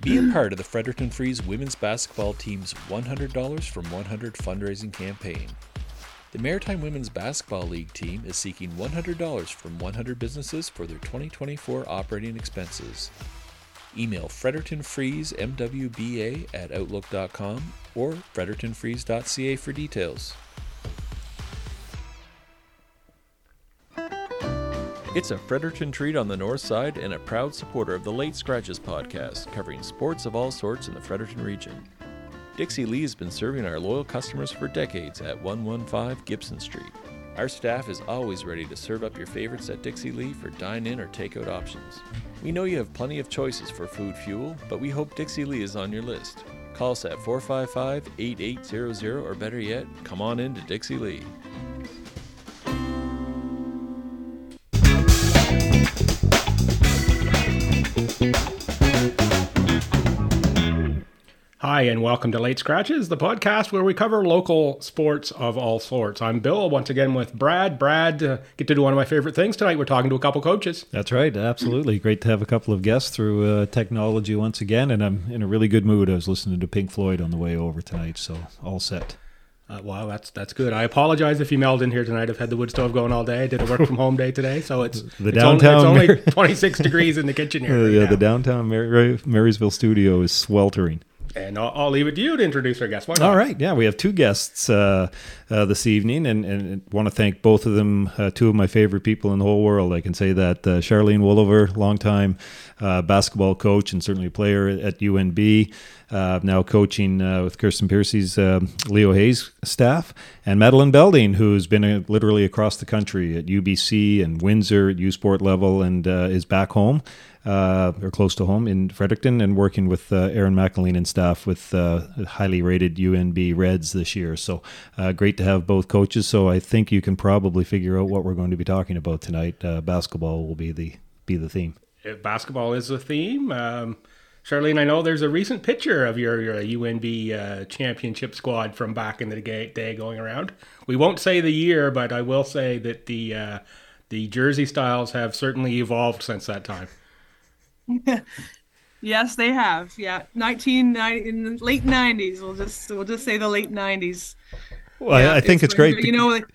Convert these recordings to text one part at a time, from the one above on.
Be a part of the Fredericton Freeze women's basketball team's $100 from 100 fundraising campaign. The Maritime Women's Basketball League team is seeking $100 from 100 businesses for their 2024 operating expenses. Email frederictonfreezemwba at outlook.com or frederictonfreeze.ca for details. It's a Fredericton treat on the north side and a proud supporter of the Late Scratches podcast, covering sports of all sorts in the Fredericton region. Dixie Lee has been serving our loyal customers for decades at 115 Gibson Street. Our staff is always ready to serve up your favorites at Dixie Lee for dine in or takeout options. We know you have plenty of choices for food fuel, but we hope Dixie Lee is on your list. Call us at 455 8800 or better yet, come on in to Dixie Lee. Hi, and welcome to Late Scratches, the podcast where we cover local sports of all sorts. I'm Bill, once again with Brad. Brad, uh, get to do one of my favorite things tonight. We're talking to a couple coaches. That's right, absolutely. Great to have a couple of guests through uh, technology once again, and I'm in a really good mood. I was listening to Pink Floyd on the way over tonight, so all set. Uh, wow, that's that's good. I apologize if you mailed in here tonight. I've had the wood stove going all day. I did a work from home day today, so it's The it's only, downtown it's only 26 degrees in the kitchen here. Right yeah, now. the downtown Mar- Marysville studio is sweltering. And I'll, I'll leave it to you to introduce our guest. Why not? All right, yeah, we have two guests uh, uh, this evening, and, and want to thank both of them. Uh, two of my favorite people in the whole world. I can say that uh, Charlene Woolaver, longtime uh, basketball coach and certainly player at UNB, uh, now coaching with Kirsten Piercy's Leo Hayes staff, and Madeline Belding, who's been literally across the country at UBC and Windsor at U Sport level, and is back home uh, or close to home in Fredericton and working with uh, Aaron McElleen and staff with uh, highly rated UNB Reds this year. So uh, great to have both coaches. So I think you can probably figure out what we're going to be talking about tonight. Uh, basketball will be the be the theme. If basketball is the theme. Um, Charlene, I know there's a recent picture of your, your UNB uh, championship squad from back in the day going around. We won't say the year, but I will say that the the jersey styles have certainly evolved since that time. Yes, they have. Yeah, nineteen in the late nineties. We'll just we'll just say the late nineties. Well, I, I think it's, great. You know, like,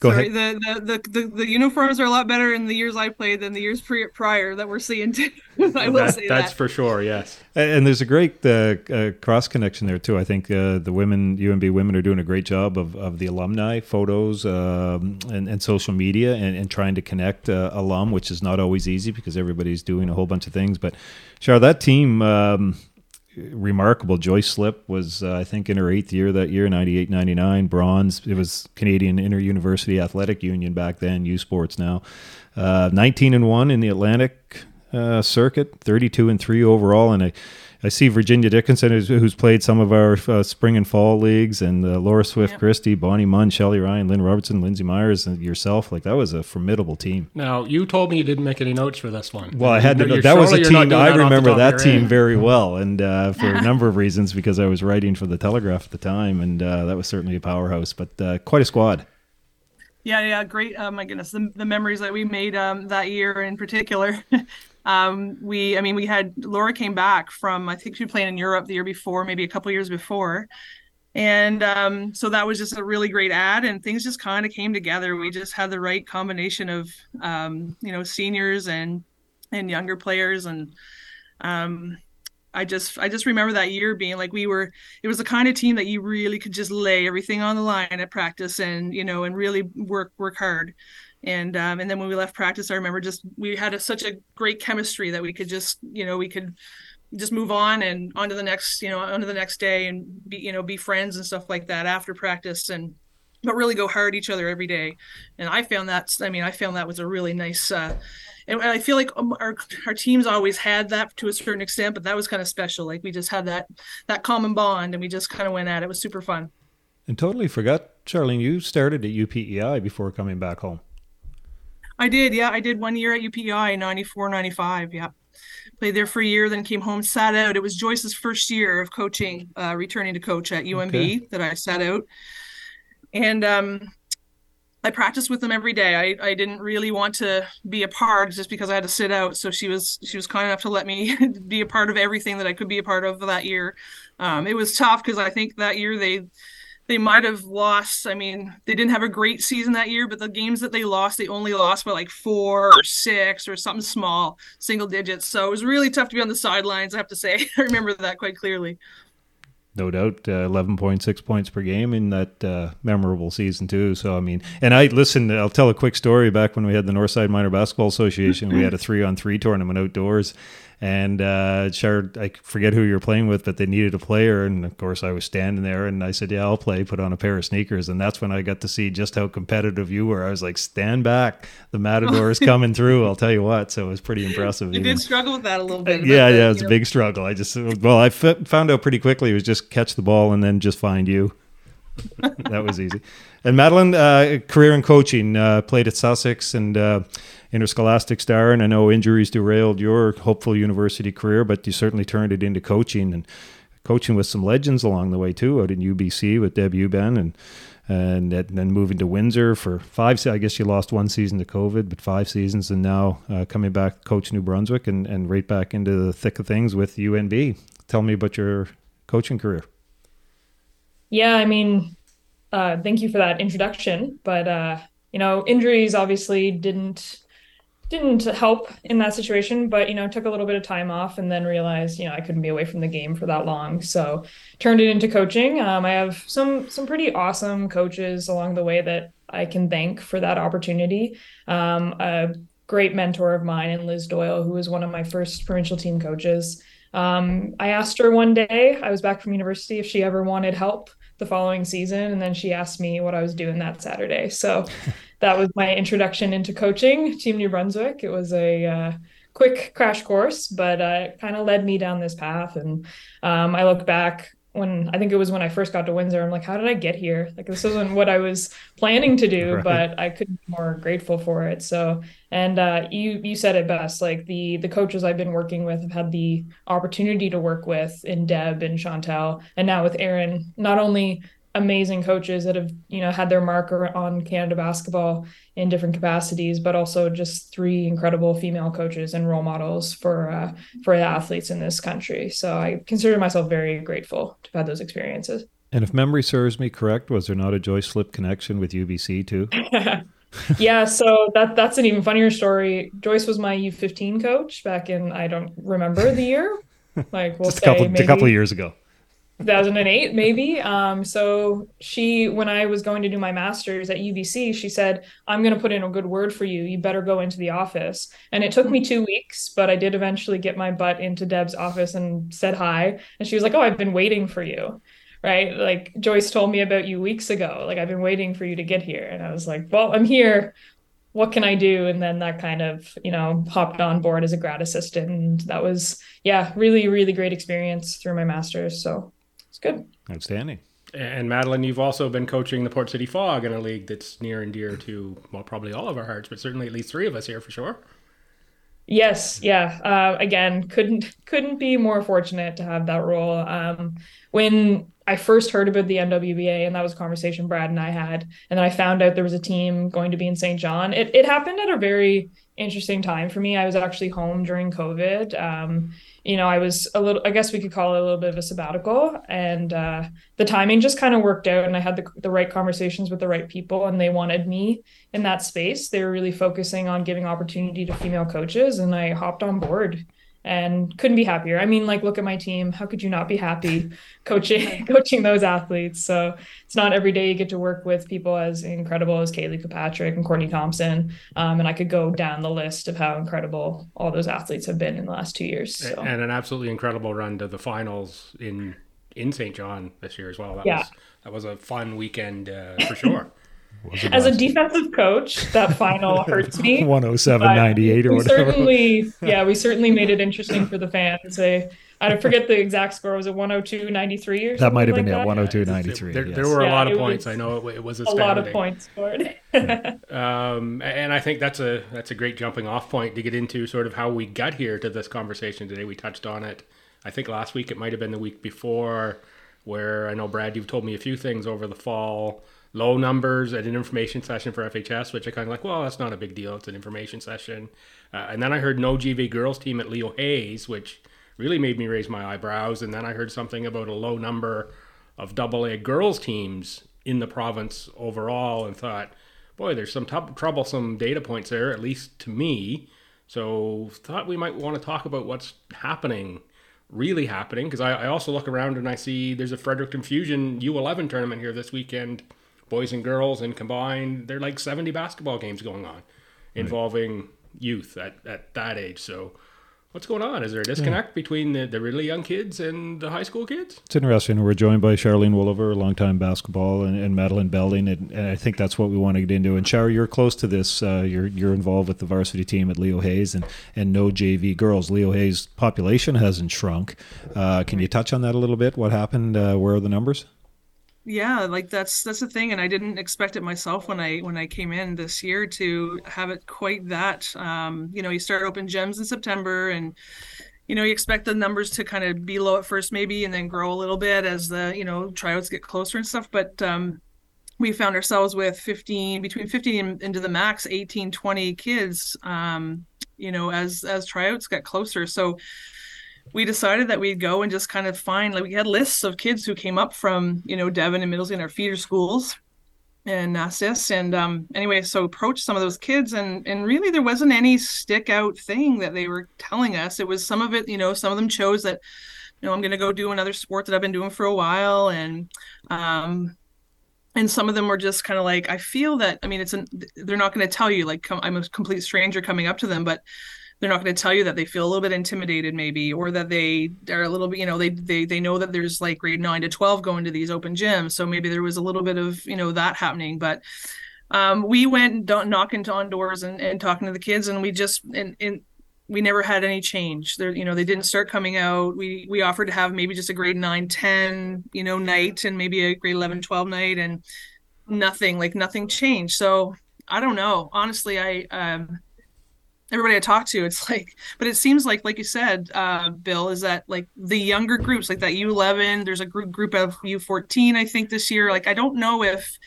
Go sorry, ahead. The, the, the, the, the uniforms are a lot better in the years I played than the years pre- prior that we're seeing too. I will That- say that's that. for sure. Yes. And and there's a great uh, uh, cross connection there too. I think uh, the women, UNB women, are doing a great job of, of the alumni photos um, and, and social media and, and trying to connect uh, alum, which is not always easy because everybody's doing a whole bunch of things. But Char, that team, um, remarkable. Joyce Slipp was, uh, I think, in her eighth year that year, 98, 99, bronze. It was Canadian Inter University Athletic Union back then, U Sports now. Uh, 19 and 1 in the Atlantic uh, circuit, 32 and 3 overall. And I, I see Virginia Dickinson, who's, who's played some of our uh, spring and fall leagues, and uh, Laura Swift Yep. Christie, Bonnie Munn, Shelley Ryan, Lynn Robertson, Lindsay Myers, and yourself. Like, that was a formidable team. Now you told me you didn't make any notes for this one. Well, I had to. You're- that was a surely you're not team. I that off the remember that team head. very well, and uh, for a number of reasons because I was writing for the Telegraph at the time, and uh, that was certainly a powerhouse. But uh, quite a squad. Yeah, yeah, great. Oh my goodness, the, the memories that we made um, that year in particular. um, we, I mean, we had Laura came back from I think she played in Europe the year before, maybe a couple years before, and um, so that was just a really great ad, and things just kind of came together. We just had the right combination of um, you know seniors and and younger players, and um, I just I just remember that year being like we were it was the kind of team that you really could just lay everything on the line at practice and you know and really work work hard and um, and then when we left practice i remember just we had a, such a great chemistry that we could just you know we could just move on and on to the next you know on to the next day and be you know be friends and stuff like that after practice and but really go hard each other every day and i found that i mean i found that was a really nice uh and I feel like um, our our teams always had that to a certain extent, but that was kind of special. Like we just had that that common bond, and we just kind of went at it. It was super fun. And totally forgot, Charlene, you started at UPEI before coming back home. I did, yeah, I did one year at UPEI, 94, 95, yeah. Played there for a year, then came home, sat out. It was Joyce's first year of coaching, uh, returning to coach at UNB Okay. that I sat out. And um, I practiced with them every day. I, I didn't really want to be a part just because I had to sit out. So she was she was kind enough to let me be a part of everything that I could be a part of that year. Um, it was tough because I think that year they they might have lost. I mean, they didn't have a great season that year, but the games that they lost, they only lost by like four or six or something small, single digits. So it was really tough to be on the sidelines. I have to say, I remember that quite clearly no doubt, uh, eleven point six points per game in that uh, memorable season too. So I mean, and I listen. I'll tell a quick story. Back when we had the Northside Minor Basketball Association, we had a three on three tournament outdoors, and uh, shared I forget who you're playing with, but they needed a player, and of course I was standing there, and I said, "Yeah, I'll play." Put on a pair of sneakers, and that's when I got to see just how competitive you were. I was like, "Stand back, the Matador is coming through." I'll tell you what. So it was pretty impressive. You did struggle with that a little bit. Yeah, yeah, it was a know. big struggle. I just well, I f- found out pretty quickly it was just catch the ball and then just find you. that was easy. And Madeline, uh, career in coaching, uh, played at Sussex and uh, Interscholastic Star, and I know injuries derailed your hopeful university career, but you certainly turned it into coaching and coaching with some legends along the way too. Out in UBC with Deb Huband and and then moving to Windsor for five. I guess you lost one season to COVID, but five seasons, and now uh, coming back to coach New Brunswick and and right back into the thick of things with UNB. Tell me about your coaching career. Yeah, I mean, uh, thank you for that introduction, but uh, you know, injuries obviously didn't didn't help in that situation, but you know, took a little bit of time off and then realized, you know, I couldn't be away from the game for that long. So turned it into coaching. Um, I have some some pretty awesome coaches along the way that I can thank for that opportunity. Um, a great mentor of mine in Liz Doyle, who was one of my first provincial team coaches. Um, I asked her one day, I was back from university, if she ever wanted help the following season. And then she asked me what I was doing that Saturday. So that was my introduction into coaching Team New Brunswick. It was a uh, quick crash course, but uh, it kind of led me down this path. And um, I look back when I think it was when I first got to Windsor, I'm like, how did I get here? Like this wasn't what I was planning to do, right. but I couldn't be more grateful for it. So, and uh, you you said it best. Like the the coaches I've been working with have had the opportunity to work with in Deb and Chantel, and now with Aaron. Not only amazing coaches that have you know had their mark on Canada basketball in different capacities, but also just three incredible female coaches and role models for uh, for the athletes in this country. So I consider myself very grateful to have had those experiences. And if memory serves me correct, was there not a Joyce Slipp connection with UBC too? yeah, so that that's an even funnier story. Joyce was my U15 coach back in I don't remember the year, like we'll just a couple a couple of years ago. 2008 maybe. Um, so she when i was going to do my master's at ubc she said i'm going to put in a good word for you. You better go into the office. And it took me two weeks but i did eventually get my butt into deb's office and said hi. And she was like oh i've been waiting for you right like joyce told me about you weeks ago like i've been waiting for you to get here and i was like well i'm here what can I do? And then that kind of, you know, hopped on board as a grad assistant. And that was, yeah, really, really great experience through my master's. So it's good. Outstanding. And Madeline, you've also been coaching the Port City Fog in a league that's near and dear to well, probably all of our hearts, but certainly at least three of us here for sure. Yes, yeah. Uh, again, couldn't couldn't be more fortunate to have that role. Um, when I first heard about the MWBA, and that was a conversation Brad and I had, and then I found out there was a team going to be in Saint John. It it happened at a very interesting time for me. I was actually home during COVID. Um, you know, I was a little, I guess we could call it a little bit of a sabbatical. And uh, the timing just kind of worked out. And I had the, the right conversations with the right people, and they wanted me in that space. They were really focusing on giving opportunity to female coaches. And I hopped on board and couldn't be happier. I mean, like, look at my team. How could you not be happy coaching coaching those athletes? So it's not every day you get to work with people as incredible as Kaylee Kirkpatrick and Courtney Thompson. Um, and I could go down the list of how incredible all those athletes have been in the last two years. So. And an absolutely incredible run to the finals in in Saint John this year as well. That yeah. was that was a fun weekend uh, for sure. As a defensive coach, that final hurts me. 107.98 or whatever. Certainly, yeah, we certainly made it interesting for the fans. I, I forget the exact score. Was it 102.93 or something? That might have been, like yeah, 102.93. There, yes. there, were a yeah, lot of points. I know it, it was astounding. A lot of points scored. um, and I think that's a that's a great jumping off point to get into sort of how we got here to this conversation today. We touched on it. I think last week it might have been the week before, where I know Brad, you've told me a few things over the fall low numbers at an information session for FHS, which I kind of like, well, that's not a big deal. It's an information session. Uh, and then I heard no JV girls team at Leo Hayes, which really made me raise my eyebrows. And then I heard something about a low number of double A girls teams in the province overall and thought, boy, there's some t- troublesome data points there, at least to me. So thought we might want to talk about what's happening, really happening, because I, I, also look around and I see there's a Fredericton Fusion U11 tournament here this weekend, boys and girls, and combined, there are like 70 basketball games going on involving right. youth at, at that age. So What's going on? Is there a disconnect yeah. between the, the really young kids and the high school kids? It's interesting. We're joined by Charlene Woolaver, a longtime basketball, and, and Madeline Belding, and, and, I think that's what we want to get into. And Char, you're close to this. Uh, you're you're involved with the varsity team at Leo Hayes, and and no JV girls. Leo Hayes population hasn't shrunk. Uh, can you touch on that a little bit? What happened? Uh, where are the numbers? Yeah like that's that's the thing and i didn't expect it myself when i when i came in this year to have it quite that um you know you start open gyms in september and you know you expect the numbers to kind of be low at first maybe and then grow a little bit as the you know tryouts get closer and stuff but um we found ourselves with 15 between 15 and into the max 18 20 kids um you know as as tryouts get closer. So we decided that we'd go and just kind of find like we had lists of kids who came up from you know Devon and Middlesex in our feeder schools and NASIS and um anyway so approached some of those kids and and really there wasn't any stick out thing that they were telling us. It was some of it you know some of them chose that you know I'm going to go do another sport that I've been doing for a while and um and some of them were just kind of like i feel that i mean it's an they're not going to tell you like i'm a complete stranger coming up to them but they're not going to tell you that they feel a little bit intimidated maybe or that they are a little bit you know they they they know that there's like grade 9 to 12 going to these open gyms so maybe there was a little bit of you know that happening but um, we went knocking on doors and, and talking to the kids and we just and, and we never had any change. There you know they didn't start coming out. We we offered to have maybe just a grade 9 10 you know night and maybe a grade 11 12 night and nothing like nothing changed. So i don't know. Honestly i um everybody I talk to, it's like, but it seems like, like you said, uh, Bill, is that like the younger groups, like that U11, there's a group group of U14, I think this year. Like, I don't know if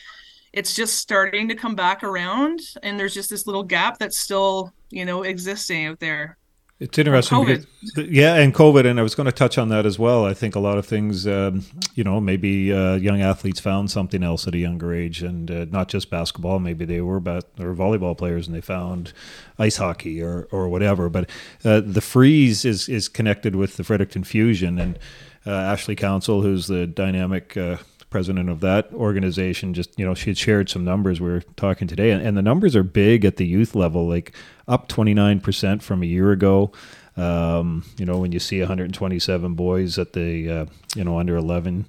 it's just starting to come back around, and there's just this little gap that's still, you know, existing out there. It's interesting. Because, yeah, and COVID, and I was going to touch on that as well. I think a lot of things, um, you know, maybe uh, young athletes found something else at a younger age, and uh, not just basketball. Maybe they were bat- or volleyball players, and they found ice hockey or or whatever. But uh, the freeze is is connected with the Fredericton Fusion, and uh, Ashley Council, who's the dynamic uh, president of that organization just you know she had shared some numbers we were talking today and, and the numbers are big at the youth level like up 29% from a year ago. Um, you know when you see 127 boys at the uh, you know under 11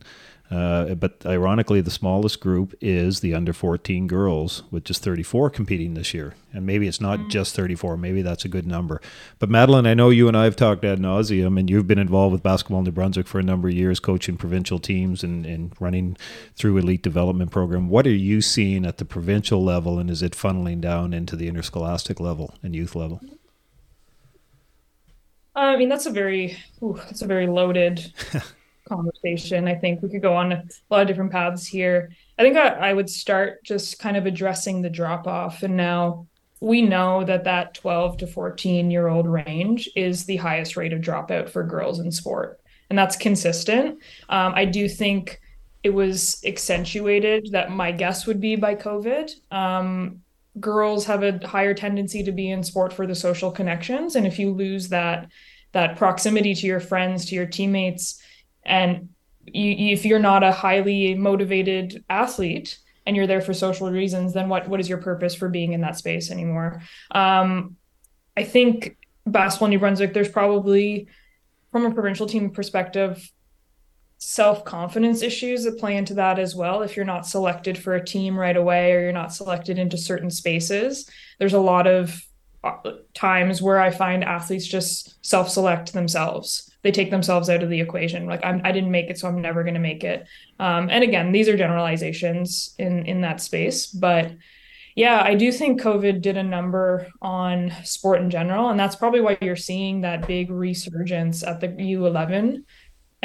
uh, but ironically, the smallest group is the under 14 girls, with just 34 competing this year. And maybe it's not mm. just 34, maybe that's a good number. But Madeline, I know you and I have talked ad nauseum, and you've been involved with basketball in New Brunswick for a number of years, coaching provincial teams and, and running through elite development program. What are you seeing at the provincial level, and is it funneling down into the interscholastic level and youth level? I mean, that's a very, ooh, that's a very loaded conversation. I think we could go on a lot of different paths here. I think I, I would start just kind of addressing the drop off. And now we know that that 12 to 14 year old range is the highest rate of dropout for girls in sport. And that's consistent. Um, I do think it was accentuated that my guess would be by COVID. Um, girls have a higher tendency to be in sport for the social connections. And if you lose that, that proximity to your friends, to your teammates, and you, if you're not a highly motivated athlete and you're there for social reasons, then what what is your purpose for being in that space anymore? Um, I think basketball New Brunswick, there's probably from a provincial team perspective, self confidence issues that play into that as well. If you're not selected for a team right away or you're not selected into certain spaces, there's a lot of uh, times where I find athletes just self select themselves they take themselves out of the equation. Like I'm, i didn't make it so i'm never going to make it. Um, and again these are generalizations in in that space but yeah i do think covid did a number on sport in general and that's probably why you're seeing that big resurgence at the u11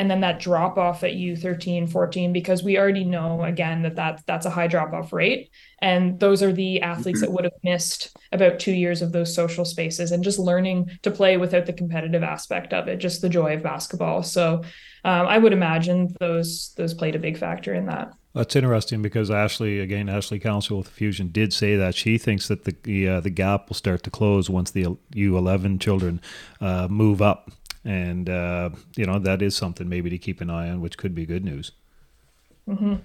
and then that drop off at U13, 14, because we already know again that, that that's a high drop off rate. And those are the athletes that would have missed about two years of those social spaces and just learning to play without the competitive aspect of it, just the joy of basketball. So um, I would imagine those those played a big factor in that. That's interesting because Ashley, again, Ashley Council with Fusion did say that she thinks that the the, uh, the gap will start to close once the U11 children uh, move up, and uh, you know that is something maybe to keep an eye on, which could be good news. Mm-hmm.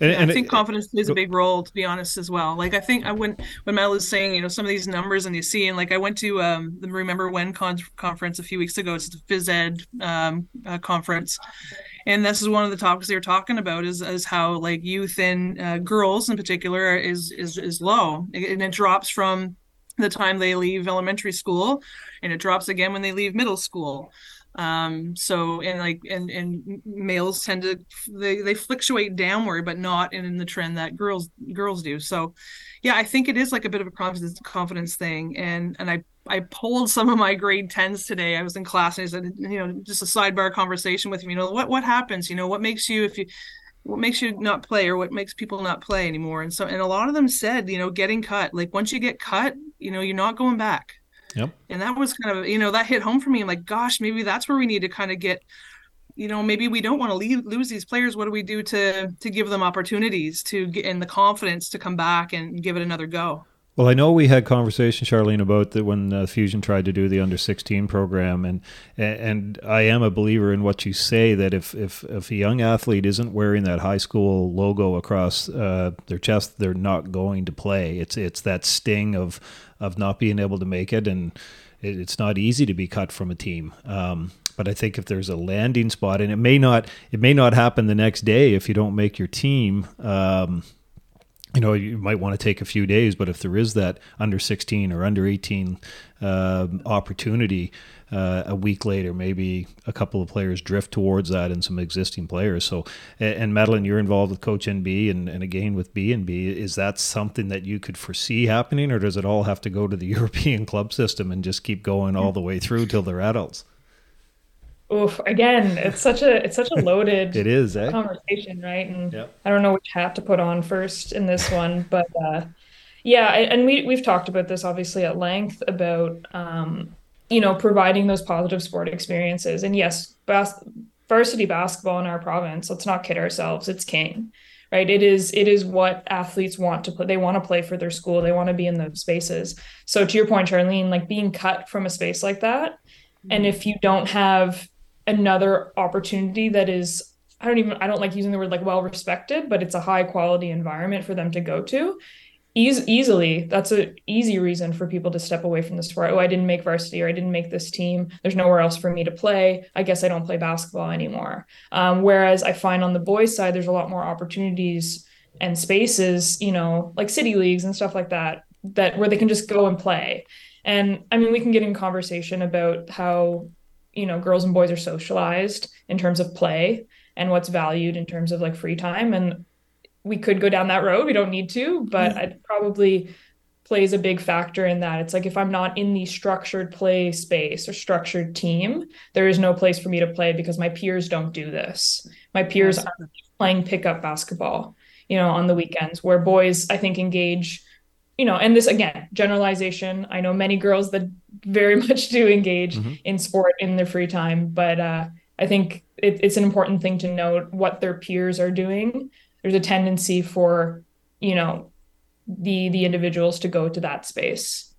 And, yeah, and I think it, confidence plays a big role, to be honest, as well. Like I think I when when Mel was saying, you know, some of these numbers and you see, and like I went to um, the Remember When con- conference a few weeks ago. It's the phys ed um, uh, conference, and this is one of the topics they were talking about is is how like youth and uh, girls in particular is is is low, and it drops from the time they leave elementary school, and it drops again when they leave middle school. Um so and like and and males tend to they they fluctuate downward but not in, in the trend that girls girls do. So yeah i think it is like a bit of a confidence confidence thing. And and i i polled some of my grade 10s today. I was in class and i said you know just a sidebar conversation with you know what what happens? You know what makes you if you what makes you not play or what makes people not play anymore and so and a lot of them said you know getting cut like once you get cut you know you're not going back Yep. And that was kind of, you know, that hit home for me. I'm like, gosh, maybe that's where we need to kind of get, you know, maybe we don't want to leave, lose these players. What do we do to to give them opportunities to get in the confidence to come back and give it another go? Well, I know we had conversation, Charlene, about that when uh, Fusion tried to do the under sixteen program, and and I am a believer in what you say that if if if a young athlete isn't wearing that high school logo across uh, their chest, they're not going to play. It's it's that sting of of not being able to make it, and it, it's not easy to be cut from a team. Um, but I think if there's a landing spot, and it may not it may not happen the next day if you don't make your team. Um, you know, you might want to take a few days, but if there is that under 16 or under 18 uh, opportunity uh, a week later, maybe a couple of players drift towards that and some existing players. So, and Madeline, you're involved with Coach NB and, and again with B and B. Is that something that you could foresee happening, or does it all have to go to the European club system and just keep going all the way through till they're adults? Oof, again, it's such a it's such a loaded it is eh? conversation, right? And yep. I don't know which hat to put on first in this one, but uh, yeah, and we we've talked about this obviously at length about um, you know providing those positive sport experiences. And yes, bas- varsity basketball in our province, let's not kid ourselves, it's king, right? It is it is what athletes want to play. They want to play for their school. They want to be in those spaces. So to your point, Charlene, like being cut from a space like that, and if you don't have another opportunity that is I don't even I don't like using the word like well respected, but it's a high quality environment for them to go to. Eas- easily, that's an easy reason for people to step away from the sport. Oh, I didn't make varsity or I didn't make this team. There's nowhere else for me to play. I guess I don't play basketball anymore. Um, whereas I find on the boys' side, there's a lot more opportunities and spaces, you know, like city leagues and stuff like that, that where they can just go and play. And I mean, we can get in conversation about how you know girls and boys are socialized in terms of play and what's valued in terms of like free time. And we could go down that road. We don't need to but mm-hmm. it probably plays a big factor in that. It's like if i'm not in the structured play space or structured team there is no place for me to play because my peers don't do this. My peers are playing pickup basketball you know on the weekends where boys i think engage you know and this again generalization i know many girls that very much do engage mm-hmm. in sport in their free time. But uh, I think it, it's an important thing to note what their peers are doing. There's a tendency for, you know, the the individuals to go to that space.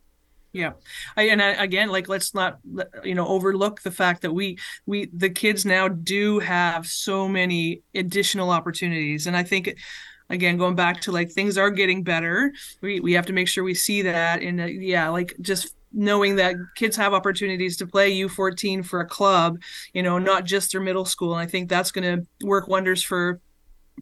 Yeah, I, and I, again, like let's not you know overlook the fact that we we the kids now do have so many additional opportunities, and I think again going back to like things are getting better we we have to make sure we see that and uh, yeah like just knowing that kids have opportunities to play U14 for a club, you know, not just their middle school. And I think that's going to work wonders for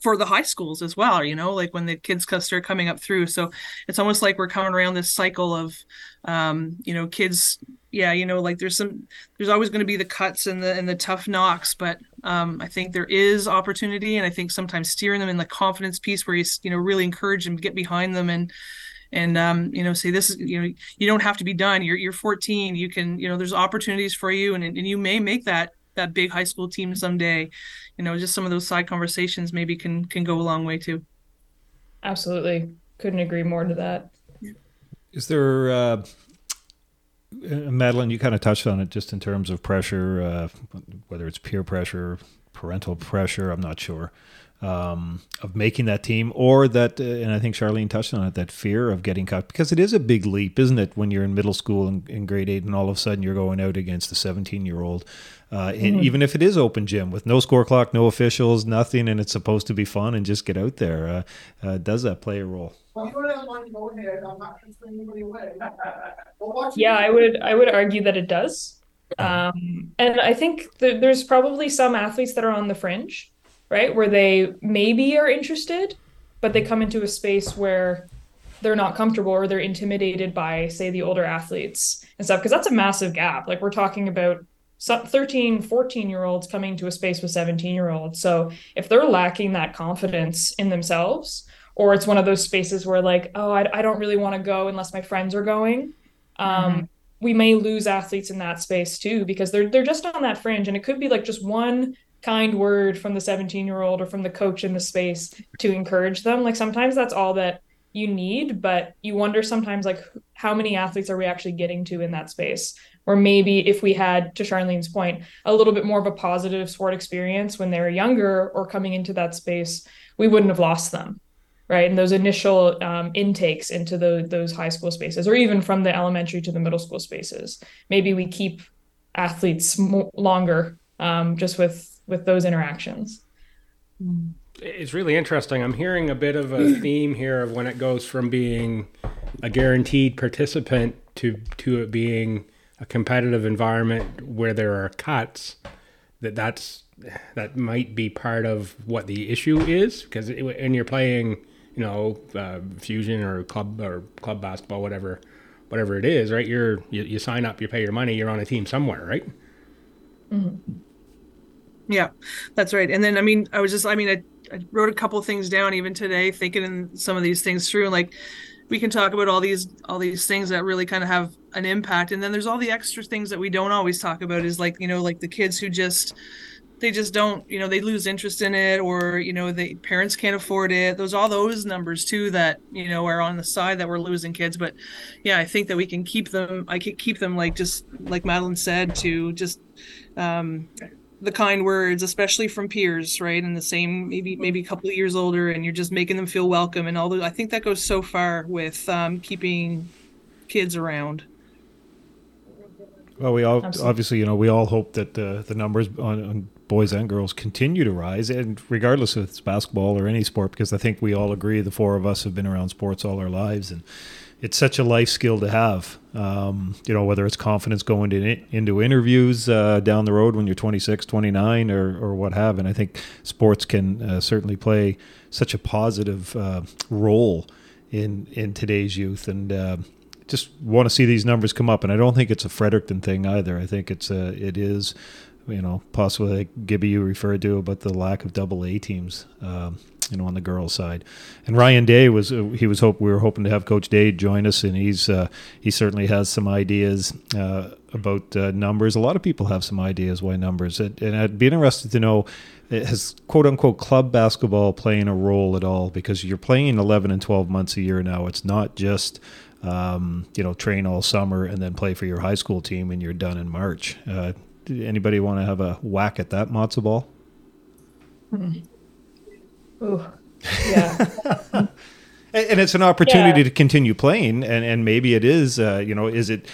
for the high schools as well you know like when the kids start coming up through so it's almost like we're coming around this cycle of um you know kids yeah you know like there's some there's always going to be the cuts and the and the tough knocks but um i think there is opportunity and i think sometimes steering them in the confidence piece where you you know really encourage them get behind them and and um, you know say this is you know you don't have to be done. You're you're 14 you can you know there's opportunities for you and, and you may make that that big high school team someday. You know just some of those side conversations maybe can can go a long way too. Absolutely. Couldn't agree more to that. Is there uh, madeline you kind of touched on it just in terms of pressure uh, whether it's peer pressure parental pressure i'm not sure um, of making that team, or that, uh, and I think Charlene touched on it, that fear of getting cut, because it is a big leap, isn't it? When you're in middle school and in grade eight, and all of a sudden you're going out against a 17 year old, uh, and mm. even if it is open gym with no score clock, no officials, nothing, and it's supposed to be fun and just get out there, uh, uh does that play a role? Yeah, I would I would argue that it does. Um, and I think that there's probably some athletes that are on the fringe right? Where they maybe are interested, but they come into a space where they're not comfortable or they're intimidated by, say, the older athletes and stuff. Because that's a massive gap. Like we're talking about 13, 14 year olds coming to a space with 17 year olds. So if they're lacking that confidence in themselves, or it's one of those spaces where, like, oh, I, I don't really want to go unless my friends are going. Um, mm-hmm. We may lose athletes in that space too because they're they're just on that fringe, and it could be like just one kind word from the 17 year old or from the coach in the space to encourage them. Like sometimes that's all that you need but you wonder sometimes like how many athletes are we actually getting to in that space? Or maybe if we had to charlene's point a little bit more of a positive sport experience when they were younger or coming into that space we wouldn't have lost them right? And those initial um, intakes into the, those high school spaces or even from the elementary to the middle school spaces. Maybe we keep athletes longer um, just with with those interactions. It's really interesting. I'm hearing a bit of a theme here of when it goes from being a guaranteed participant to to it being a competitive environment where there are cuts. That that's that might be part of what the issue is because when you're playing, you know, uh, fusion or club or club basketball, whatever, whatever it is, right? You're you, you sign up, you pay your money, you're on a team somewhere, right? Mm-hmm. Yeah, that's right. And then, I mean, I was just, I mean, I, I wrote a couple things down even today, thinking some of these things through. And like, we can talk about all these all these things that really kind of have an impact, and then there's all the extra things that we don't always talk about. Is like, you know, like the kids who just they just don't, you know, they lose interest in it, or you know, the parents can't afford it. Those all those numbers too that you know are on the side that we're losing kids. But yeah, I think that we can keep them. I can keep them like just like Madeline said to just um the kind words, especially from peers, right? And the same, maybe maybe a couple of years older, and you're just making them feel welcome. And all I think that goes so far with um, keeping kids around. Well, we all Absolutely. obviously, you know, we all hope that uh, the numbers on, on, boys and girls continue to rise, and regardless if it's basketball or any sport, because I think we all agree the four of us have been around sports all our lives, and it's such a life skill to have. Um, you know, whether it's confidence going to, into interviews uh, down the road when you're 26, 29, or, or what have. And I think sports can uh, certainly play such a positive uh, role in in today's youth. And uh, just want to see these numbers come up. And I don't think it's a Fredericton thing either. I think it's a, it is you know, possibly like Gibby you referred to about the lack of double A teams. Um, you know, on the girls' side. And Ryan Day was uh, he was hope we were hoping to have Coach Day join us, and he's uh, he certainly has some ideas uh, about uh, numbers. A lot of people have some ideas why numbers, and, and I'd be interested to know uh, has quote unquote club basketball playing a role at all because you're playing 11 and 12 months a year now. It's not just um, you know train all summer and then play for your high school team and you're done in March. Uh, anybody want to have a whack at that matzo ball? Mm-hmm. Ooh, yeah. and it's an opportunity yeah. to continue playing, and and maybe it is. Uh, you know, is it?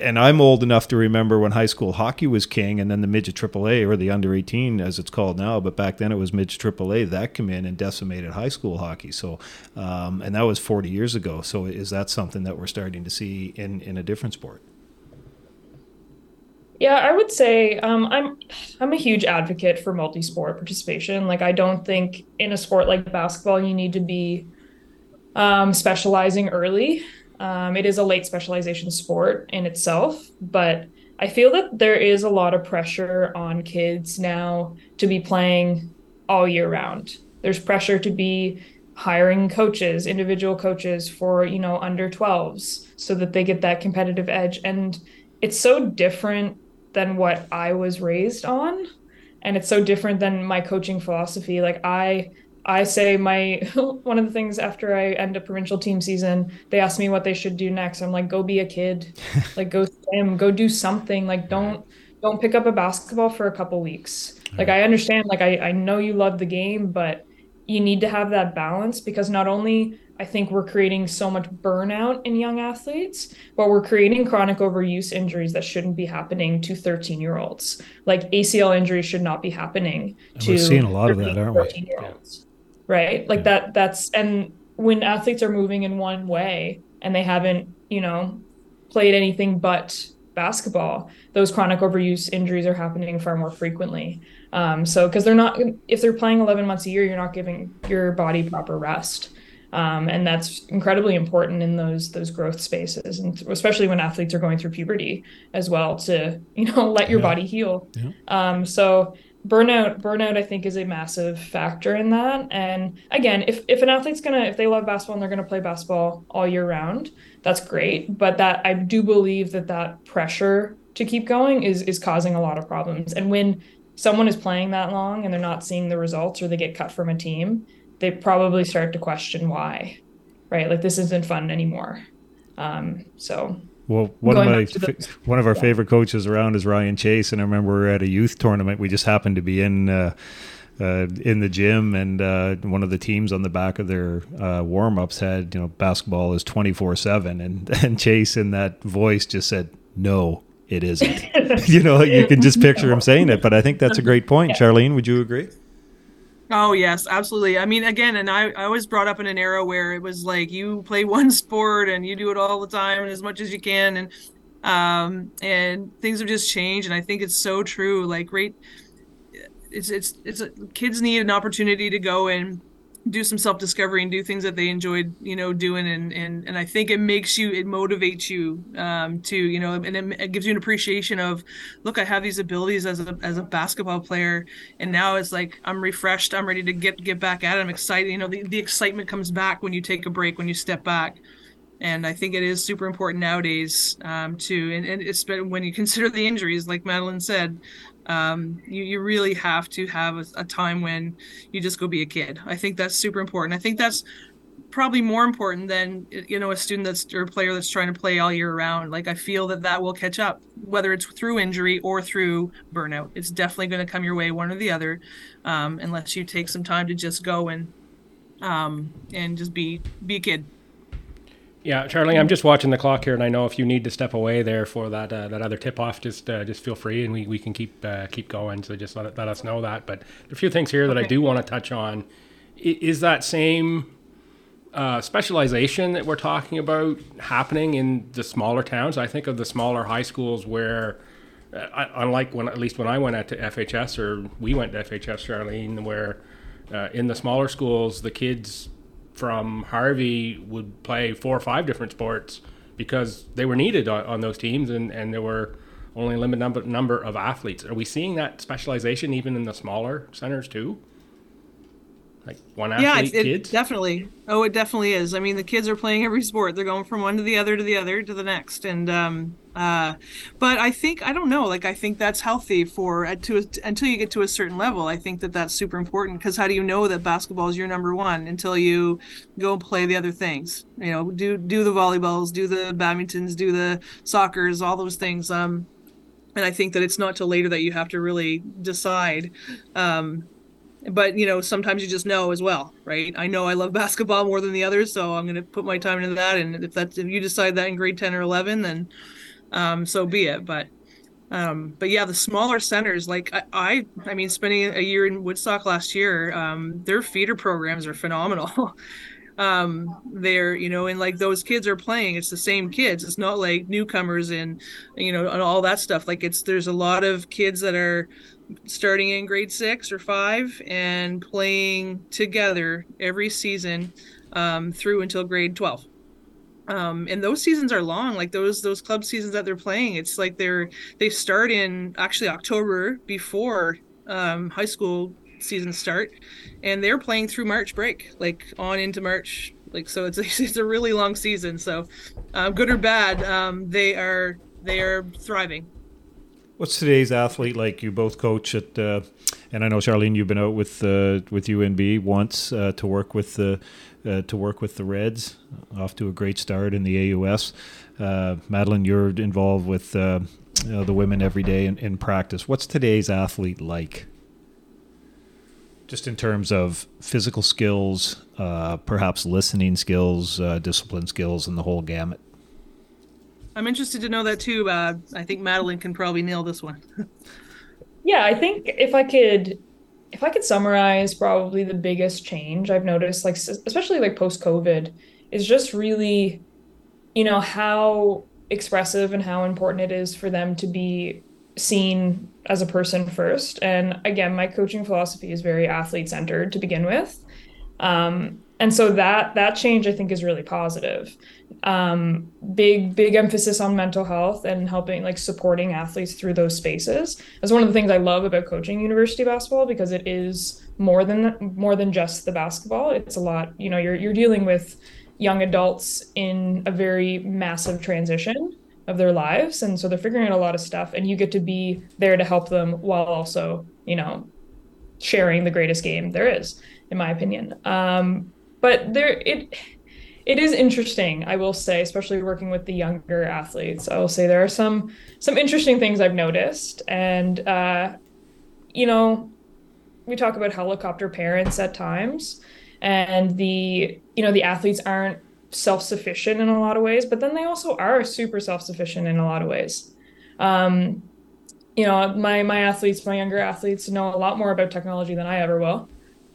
And I'm old enough to remember when high school hockey was king, and then the midget AAA or the under 18 as it's called now, but back then it was midget AAA that came in and decimated high school hockey. So, um, and that was 40 years ago. So, is that something that we're starting to see in in a different sport? Yeah, I would say um, I'm I'm a huge advocate for multi-sport participation. Like I don't think in a sport like basketball you need to be um, specializing early. Um, it is a late specialization sport in itself, but I feel that there is a lot of pressure on kids now to be playing all year round. There's pressure to be hiring coaches, individual coaches for, you know, under 12s so that they get that competitive edge. And it's so different than what I was raised on. And it's so different than my coaching philosophy. Like I I say my one of the things after I end a provincial team season, they ask me what they should do next. I'm like, go be a kid, like go swim, go do something. Like don't don't pick up a basketball for a couple weeks. Like I understand, like I I know you love the game, but you need to have that balance because not only I think we're creating so much burnout in young athletes, but we're creating chronic overuse injuries that shouldn't be happening to 13 year olds. Like ACL injuries should not be happening to. We're seeing a lot of that, aren't we? Right. Like yeah. that. That's and when athletes are moving in one way and they haven't, you know, played anything but basketball, those chronic overuse injuries are happening far more frequently. Um, so because they're not, if they're playing 11 months a year, you're not giving your body proper rest. Um, and that's incredibly important in those those growth spaces, and especially when athletes are going through puberty as well to you know let your yeah. body heal. Yeah. Um, so burnout burnout I think is a massive factor in that. And again, if if an athlete's gonna if they love basketball and they're gonna play basketball all year round, that's great. But that I do believe that that pressure to keep going is is causing a lot of problems. And when someone is playing that long and they're not seeing the results or they get cut from a team, they probably start to question why, right? Like this isn't fun anymore. Um, so. Well, one of my the, one of our yeah. favorite coaches around is Ryan Chase, and I remember we were at a youth tournament. We just happened to be in uh, uh, in the gym, and uh, one of the teams on the back of their uh, warm ups had you know basketball is twenty four seven, and and Chase in that voice just said no, it isn't. you know, you can just picture him saying it, but I think that's a great point. Yeah. Charlene, would you agree? Oh yes, absolutely. I mean, again, and I, I was brought up in an era where it was like you play one sport and you do it all the time and as much as you can, and um, and things have just changed. And I think it's so true. Like, great, it's it's it's kids need an opportunity to go and do some self discovery and do things that they enjoyed, you know, doing. And, and, and I think it makes you, it motivates you um, to, you know, and it, it, gives you an appreciation of, look, I have these abilities as a, as a basketball player. And now it's like, I'm refreshed. I'm ready to get, get back at it. I'm excited. You know, the, the excitement comes back when you take a break, when you step back. And I think it is super important nowadays um, to, and, and it's when you consider the injuries, like Madeline said, um, you, you really have to have a, a, time when you just go be a kid. I think that's super important. I think that's probably more important than you know a student that's or a player that's trying to play all year round. Like I feel that that will catch up, whether it's through injury or through burnout. It's definitely going to come your way, one or the other, um, unless you take some time to just go and um, and just be be a kid. Yeah, Charlie, I'm just watching the clock here, and I know if you need to step away there for that uh, that other tip off, just uh, just feel free, and we, we can keep uh, keep going. So just let let us know that. But a few things here that I do want to touch on is that same uh, specialization that we're talking about happening in the smaller towns. I think of the smaller high schools where, uh, unlike when at least when I went out to FHS or we went to FHS, Charlene, where uh, in the smaller schools the kids from Harvey would play four or five different sports because they were needed on, on those teams and, and there were only a limited number, number of athletes. Are we seeing that specialization even in the smaller centers too? Like one athlete yeah, it, kids? definitely. Oh, it definitely is. I mean, the kids are playing every sport. They're going from one to the other to the other to the next. And um, uh, but I think I don't know. Like I think that's healthy for uh, to until you get to a certain level. I think that that's super important because how do you know that basketball is your number one until you go play the other things? You know, do do the volleyballs, do the badmintons, do the soccer's, all those things. Um, and I think that it's not till later that you have to really decide. Um, but you know, sometimes you just know as well, right? I know I love basketball more than the others, so I'm going to put my time into that. And if that's if you decide that in grade ten or eleven, then um, so be it. But um, but yeah, the smaller centers, like I, I, I mean, spending a year in Woodstock last year, um, their feeder programs are phenomenal. um, they're, you know, and like those kids are playing, it's the same kids. It's not like newcomers and, you know, and all that stuff. Like it's, there's a lot of kids that are starting in grade six or five and playing together every season um, through until grade 12 um and those seasons are long like those those club seasons that they're playing it's like they're they start in actually october before um high school season start, and they're playing through March break, like on into March. Like so, it's it's a really long season. So, uh, good or bad, um, they are they are thriving. What's today's athlete like? You both coach at, uh, and I know Charlene, you've been out with uh, with UNB once uh, to work with the uh, to work with the Reds. Off to a great start in the AUS. Uh, Madeline, you're involved with uh, the women every day in, in practice. What's today's athlete like? Just in terms of physical skills, perhaps listening skills, discipline skills, and the whole gamut. I'm interested to know that too. Uh, I think Madeline can probably nail this one. yeah, I think if I could, if I could summarize, probably the biggest change I've noticed, like especially like post COVID, is just really, you know, how expressive and how important it is for them to be seen as a person first. And again, my coaching philosophy is very athlete centered to begin with. Um, and so that that change I think is really positive. Um, big big emphasis on mental health and helping like supporting athletes through those spaces. That's one of the things I love about coaching university basketball because it is more than more than just the basketball. It's a lot. You know, you're you're dealing with young adults in a very massive transition of their lives, and so they're figuring out a lot of stuff, and you get to be there to help them while also you know sharing the greatest game there is in my opinion. Um, but there it it is interesting i will say especially working with the younger athletes. I will say there are some some interesting things i've noticed. And uh you know we talk about helicopter parents at times and the you know the athletes aren't self-sufficient in a lot of ways but then they also are super self-sufficient in a lot of ways. Um you know my my athletes my younger athletes know a lot more about technology than i ever will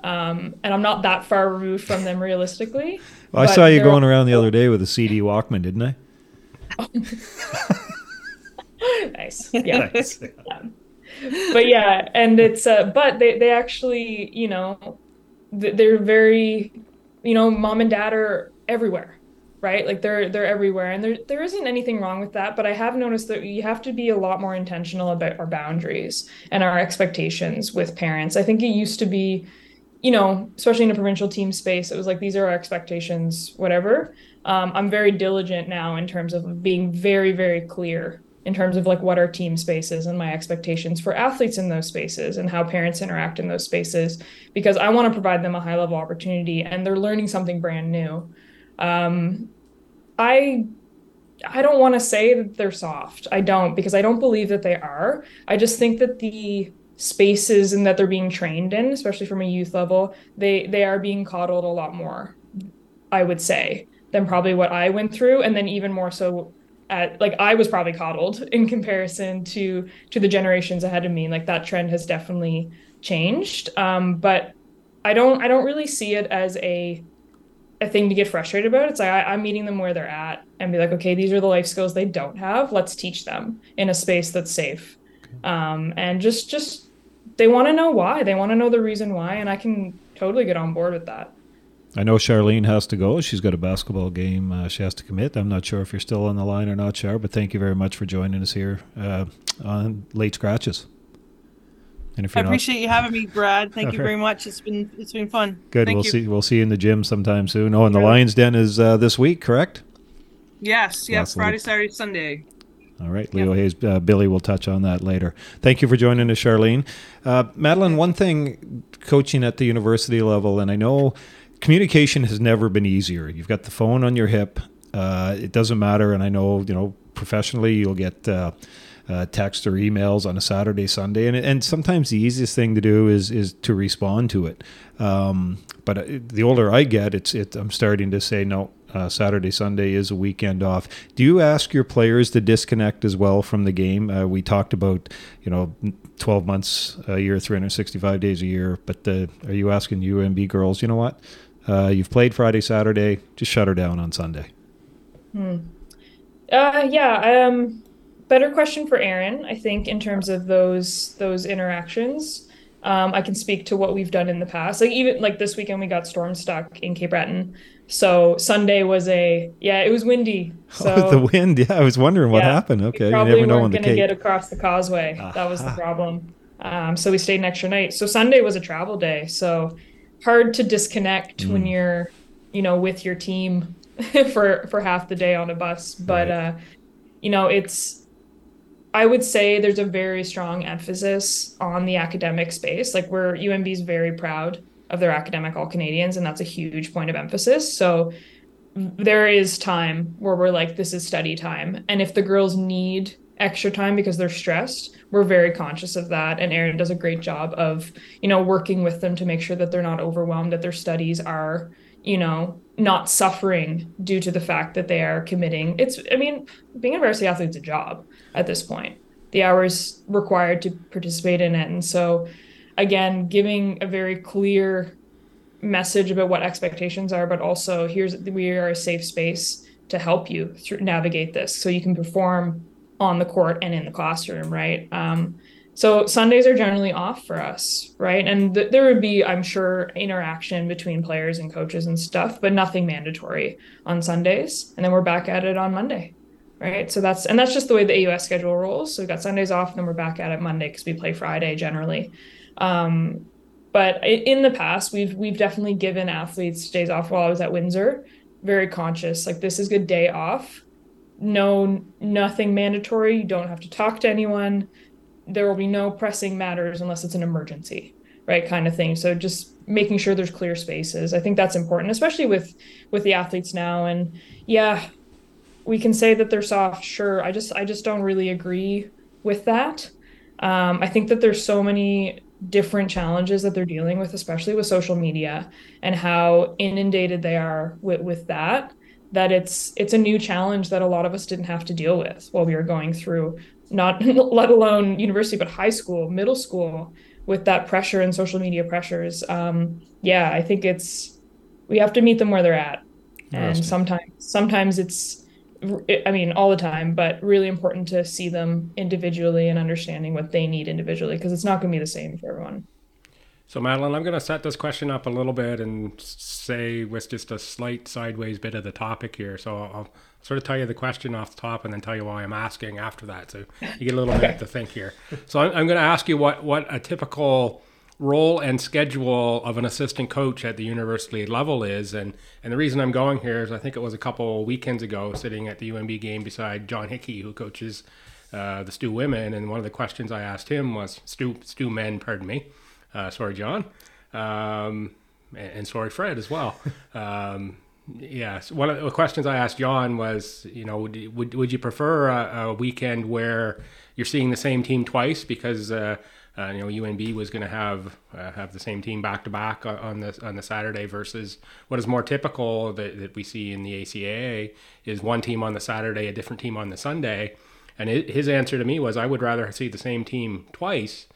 um, and I'm not that far removed from them realistically. Well, I saw you going around the other day with a CD Walkman, didn't I? nice. Yeah. nice. yeah. But yeah, and it's uh, but they they actually you know they're very you know mom and dad are everywhere right like they're they're everywhere and there there isn't anything wrong with that but i have noticed that you have to be a lot more intentional about our boundaries and our expectations with parents i think it used to be you know, especially in a provincial team space, it was like these are our expectations, whatever. Um, I'm very diligent now in terms of being very, very clear in terms of like what our team spaces and my expectations for athletes in those spaces and how parents interact in those spaces because I want to provide them a high level opportunity and they're learning something brand new. Um, I I don't want to say that they're soft. I don't because I don't believe that they are. I just think that the spaces and that they're being trained in, especially from a youth level, they they are being coddled a lot more, I would say, than probably what I went through, and then even more so at like I was probably coddled in comparison to to the generations ahead of me. Like that trend has definitely changed. Um, but I don't I don't really see it as a a thing to get frustrated about. It's like I, I'm meeting them where they're at and be like, okay, these are the life skills they don't have. Let's teach them in a space that's safe. Um, and just just they want to know why. They want to know the reason why, and I can totally get on board with that. I know Charlene has to go. She's got a basketball game uh, she has to commit. I'm not sure if you're still on the line or not, Char, but thank you very much for joining us here uh, on Late Scratches. And if I appreciate not... you having me, Brad. Thank you very much. It's been it's been fun. Good. Thank we'll you. see. We'll see you in the gym sometime soon. Oh, and the Lions Den is uh, this week, correct? Yes. Yeah. Friday, Saturday, Sunday. All right, Leo Hayes, uh, Billy will touch on that later. Thank you for joining us, Charlene. Uh, Madeline, one thing coaching at the university level, and I know communication has never been easier. You've got the phone on your hip. Uh, it doesn't matter, and I know you know professionally you'll get uh, uh, text or emails on a Saturday, Sunday, and and sometimes the easiest thing to do is is to respond to it. Um, but uh, the older I get, it's it. I'm starting to say no uh, Saturday, Sunday is a weekend off. Do you ask your players to disconnect as well from the game? Uh, we talked about, you know, 12 months a year, 365 days a year, but the, are you asking UNB girls, you know what? Uh, you've played Friday, Saturday, just shut her down on Sunday. Hmm. Uh, yeah. Um, better question for Aaron, I think, in terms of those those interactions. Um, I can speak to what we've done in the past. Like even like this weekend, we got storm stuck in Cape Breton. So Sunday was a yeah, it was windy. So oh, the wind, yeah. I was wondering what yeah, happened. Okay, we probably you never know weren't going to get across the causeway. That was the problem. Um, so we stayed an extra night. So Sunday was a travel day. So hard to disconnect mm. when you're, you know, with your team for for half the day on a bus. But right. uh, you know, it's I would say there's a very strong emphasis on the academic space. Like we're UNB is very proud of their academic all Canadians, and that's a huge point of emphasis. So there is time where we're like, this is study time. And if the girls need extra time because they're stressed, we're very conscious of that. And Erin does a great job of, you know, working with them to make sure that they're not overwhelmed, that their studies are, you know, not suffering due to the fact that they are committing. It's, I mean, being a varsity athlete's a job at this point. The hours required to participate in it. And so, again, giving a very clear message about what expectations are, but also here's we are a safe space to help you through, navigate this so you can perform on the court and in the classroom, right? Um, so Sundays are generally off for us, right? And th- there would be, I'm sure, interaction between players and coaches and stuff, but nothing mandatory on Sundays. And then we're back at it on Monday, right? So that's and that's just the way the AUS schedule rolls. So we've got Sundays off, and then we're back at it Monday because we play Friday generally. Um, but in the past, we've we've definitely given athletes days off. While I was at Windsor, very conscious. Like this is a good day off. No, nothing mandatory. You don't have to talk to anyone. There will be no pressing matters unless it's an emergency, right? Kind of thing. So just making sure there's clear spaces. I think that's important, especially with with the athletes now. And yeah, we can say that they're soft. Sure. I just I just don't really agree with that. Um, I think that there's so many different challenges that they're dealing with, especially with social media and how inundated they are with, with that, that it's it's a new challenge that a lot of us didn't have to deal with while we were going through not let alone university, but high school, middle school, with that pressure and social media pressures. Um, yeah, I think it's we have to meet them where they're at. And sometimes sometimes it's I mean, all the time, but really important to see them individually and understanding what they need individually because it's not going to be the same for everyone. So, Madeline, I'm going to set this question up a little bit and say with just a slight sideways bit of the topic here. So, I'll sort of tell you the question off the top and then tell you why I'm asking after that. So, you get a little bit to think here. So, I'm, I'm going to ask you what, what a typical role and schedule of an assistant coach at the university level is. And, and the reason I'm going here is I think it was a couple weekends ago sitting at the UNB game beside John Hickey, who coaches uh, the Stew women. And one of the questions I asked him was Stew, Stew men, pardon me. Uh, sorry, John. Um, and, and, sorry, Fred, as well. Um, Yes, one of the questions I asked John was, you know, would would, would you prefer a, a weekend where you're seeing the same team twice because uh, uh, you know, UNB was going to have uh, have the same team back to back on the on the Saturday versus what is more typical that, that we see in the ACAA is one team on the Saturday, a different team on the Sunday. And his answer to me was, I would rather see the same team twice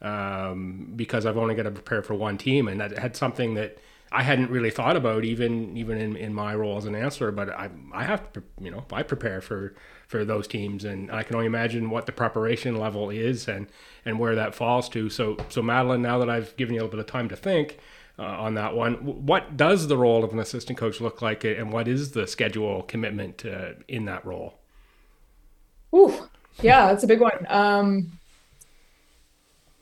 um, because I've only got to prepare for one team, and that had something that I hadn't really thought about even even in, in my role as an answer. But I I have to you know I prepare for for those teams, and I can only imagine what the preparation level is and and where that falls to. So so Madeline, now that I've given you a little bit of time to think. Uh, on that one, what does the role of an assistant coach look like, and what is the schedule commitment uh, in that role? Ooh, yeah, that's a big one. Um,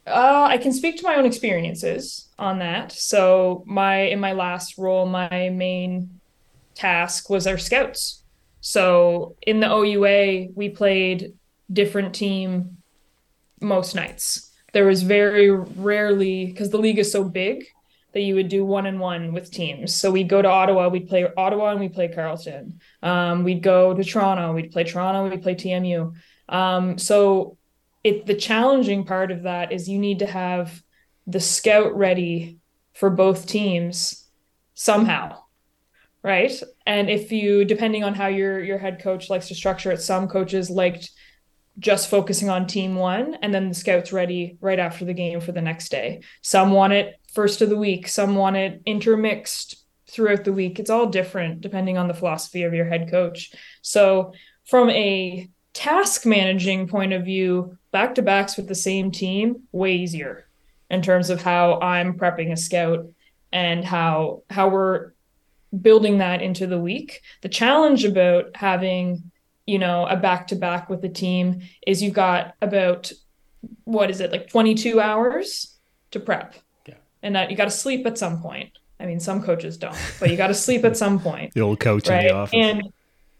uh, I can speak to my own experiences on that. So my in my last role, my main task was our scouts. So in the OUA, we played different team most nights. There was very rarely because the league is so big that you would do one and one with teams. So we'd go to Ottawa, we'd play Ottawa, and we'd play Carleton. Um, we'd go to Toronto, we'd play Toronto, we'd play TMU. Um, so it the challenging part of that is you need to have the scout ready for both teams somehow right? And if you depending on how your your head coach likes to structure it some coaches liked just focusing on team one and then the scouts ready right after the game for the next day. Some want it first of the week. Some want it intermixed throughout the week. It's all different depending on the philosophy of your head coach. So from a task managing point of view back to backs with the same team way easier in terms of how i'm prepping a scout and how how we're building that into the week. The challenge about having, you know, a back to back with the team is you've got about what is it like 22 hours to prep Yeah. and that you got to sleep at some point i mean some coaches don't but you got to sleep at some point The old coach in the office. and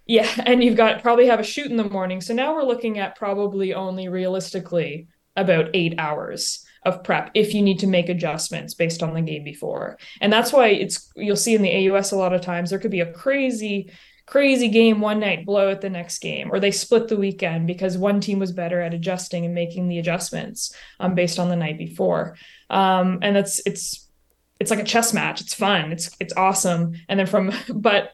yeah and you've got probably have a shoot in the morning so now we're looking at probably only realistically about eight hours of prep if you need to make adjustments based on the game before. And that's why it's you'll see in the aus a lot of times there could be a crazy crazy game one night blow at the next game or they split the weekend because one team was better at adjusting and making the adjustments um, based on the night before. Um, and that's it's it's like a chess match. It's fun. It's it's awesome. And then from but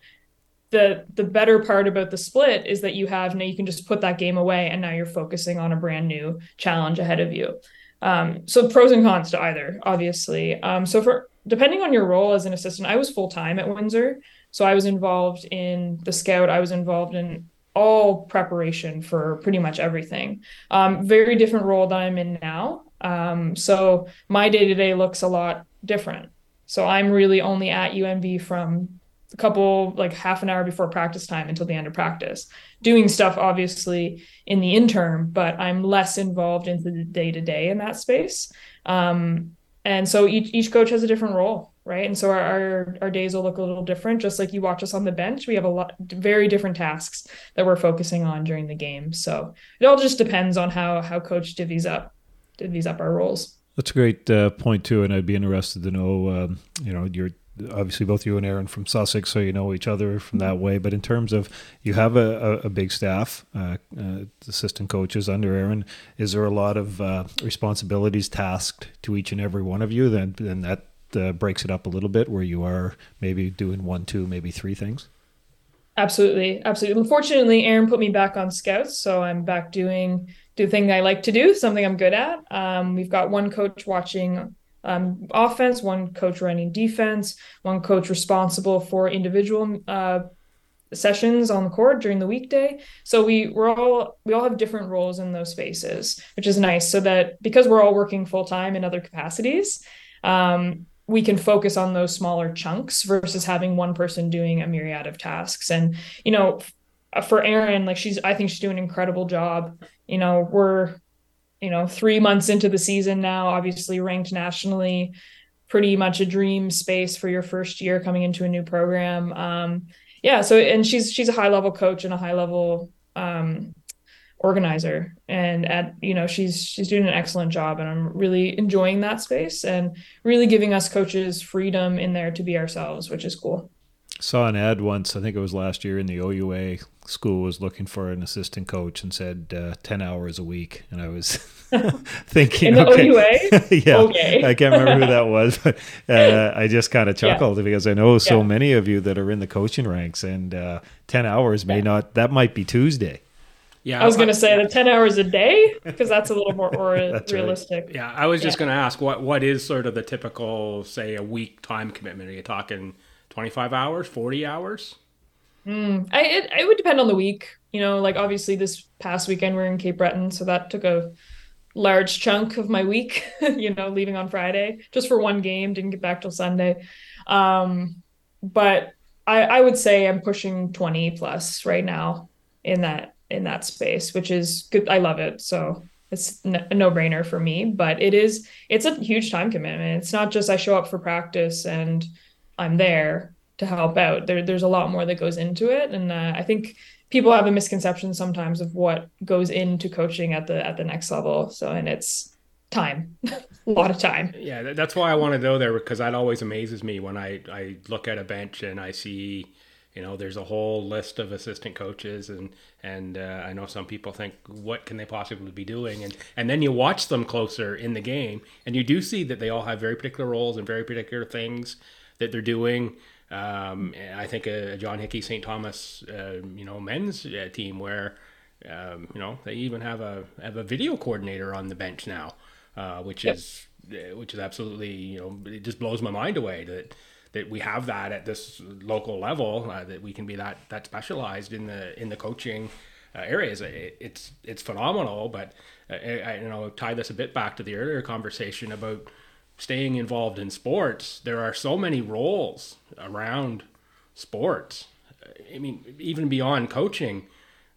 the the better part about the split is that you have now you can just put that game away and now you're focusing on a brand new challenge ahead of you um, so pros and cons to either obviously um, so for depending on your role as an assistant i was full-time at windsor so I was involved in the scout. I was involved in all preparation for pretty much everything. Um, very different role that I'm in now. Um, so my day to day looks a lot different. So I'm really only at UNB from a couple, like half an hour before practice time until the end of practice, doing stuff obviously in the interim, but I'm less involved into the day to day in that space. Um, and so each, each coach has a different role right and so our, our, our days will look a little different just like you watch us on the bench we have a lot very different tasks that we're focusing on during the game so it all just depends on how how coach divvies up divvies up our roles That's a great uh, point too, and I'd be interested to know. Um, you know, you're obviously both you and Aaron from Sussex, so you know each other from that way. But in terms of you have a, a, a big staff, uh, uh, assistant coaches under Aaron, is there a lot of uh, responsibilities tasked to each and every one of you? Then, then that uh, breaks it up a little bit, where you are maybe doing one, two, maybe three things. absolutely absolutely unfortunately aaron put me back on scouts so i'm back doing do the thing i like to do something i'm good at um, we've got one coach watching um, offense one coach running defense one coach responsible for individual uh, sessions on the court during the weekday. So we we're all we all have different roles in those spaces which is nice. So that because we're all working full time in other capacities um, we can focus on those smaller chunks versus having one person doing a myriad of tasks. And you know for Erin like she's I think she's doing an incredible job. You know we're you know 3 months into the season now obviously ranked nationally pretty much a dream space for your first year coming into a new program. Um yeah so and she's she's a high level coach and a high level um organizer. And at you know she's she's doing an excellent job and i'm really enjoying that space and really giving us coaches freedom in there to be ourselves which is cool Saw an ad once, I think it was last year in the OUA school was looking for an assistant coach and said uh, 10 hours a week. And I was thinking, in the okay. OUA yeah, Okay. I can't remember who that was, but uh, I just kind of chuckled because I know so Yeah. many of you that are in the coaching ranks, and uh, ten hours may Yeah. not. That might be Tuesday. Yeah, I was going to say the 10 hours a day because that's a little more or That's right. realistic. Yeah, I was just Yeah. going to ask what what is sort of the typical, say, a week time commitment? Are you talking twenty five hours, forty hours? Mm, I it, it would depend on the week. You know, like obviously this past weekend we're in Cape Breton, so that took a large chunk of my week, you know, leaving on Friday just for one game, didn't get back till Sunday. Um, but I, I would say I'm pushing 20 plus right now in that in that space, which is good. I love it. So it's a no-brainer for me, but it is it's a huge time commitment. It's not just I show up for practice and I'm there to help out. There, there's a lot more that goes into it, and uh, I think people have a misconception sometimes of what goes into coaching at the at the next level. So, and it's time, a lot of time. Yeah, that's why I want to go there because that always amazes me when I, I look at a bench and I see, you know, there's a whole list of assistant coaches and and uh, I know some people think what can they possibly be doing and and then you watch them closer in the game and you do see that they all have very particular roles and very particular things that they're doing. Um, I think a John Hickey St. Thomas, uh, you know, men's uh, team where um, you know they even have a have a video coordinator on the bench now, uh, which Yep. is uh, which is absolutely you know it just blows my mind away that that we have that at this local level uh, that we can be that that specialized in the in the coaching uh, areas. It, it's it's phenomenal, but uh, I, I you know tie this a bit back to the earlier conversation about staying involved in sports. There are so many roles around sports. I mean, even beyond coaching,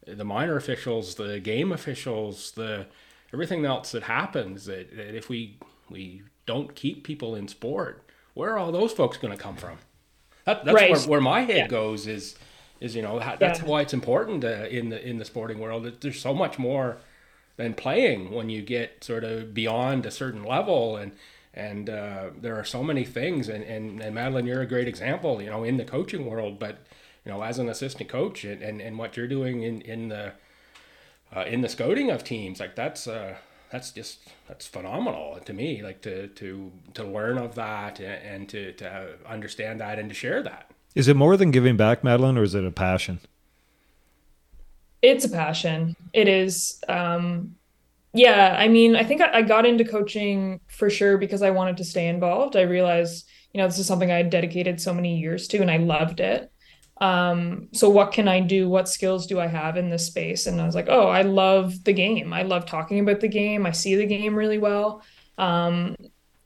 the minor officials, the game officials, the everything else that happens that, that if we we don't keep people in sport, where are all those folks going to come from? That, that's Right. where, where my head Yeah. goes is is you know ha- that's Yeah. why it's important uh, in the in the sporting world. There's so much more than playing when you get sort of beyond a certain level and and uh, there are so many things and, and and Madeline you're a great example you know in the coaching world but you know as an assistant coach and and, and what you're doing in in the uh, in the scouting of teams like that's uh that's just that's phenomenal to me like to to to learn of that and, and to to understand that and to share that Is it more than giving back, Madeline, or is it a passion? It's a passion. It is. Um, yeah, I mean, I think I, got into coaching for sure because I wanted to stay involved. I realized, you know, this is something I had dedicated so many years to and I loved it. Um, so what can I do? What skills do I have in this space? And I was like, oh, I love the game. I love talking about the game. I see the game really well. Um,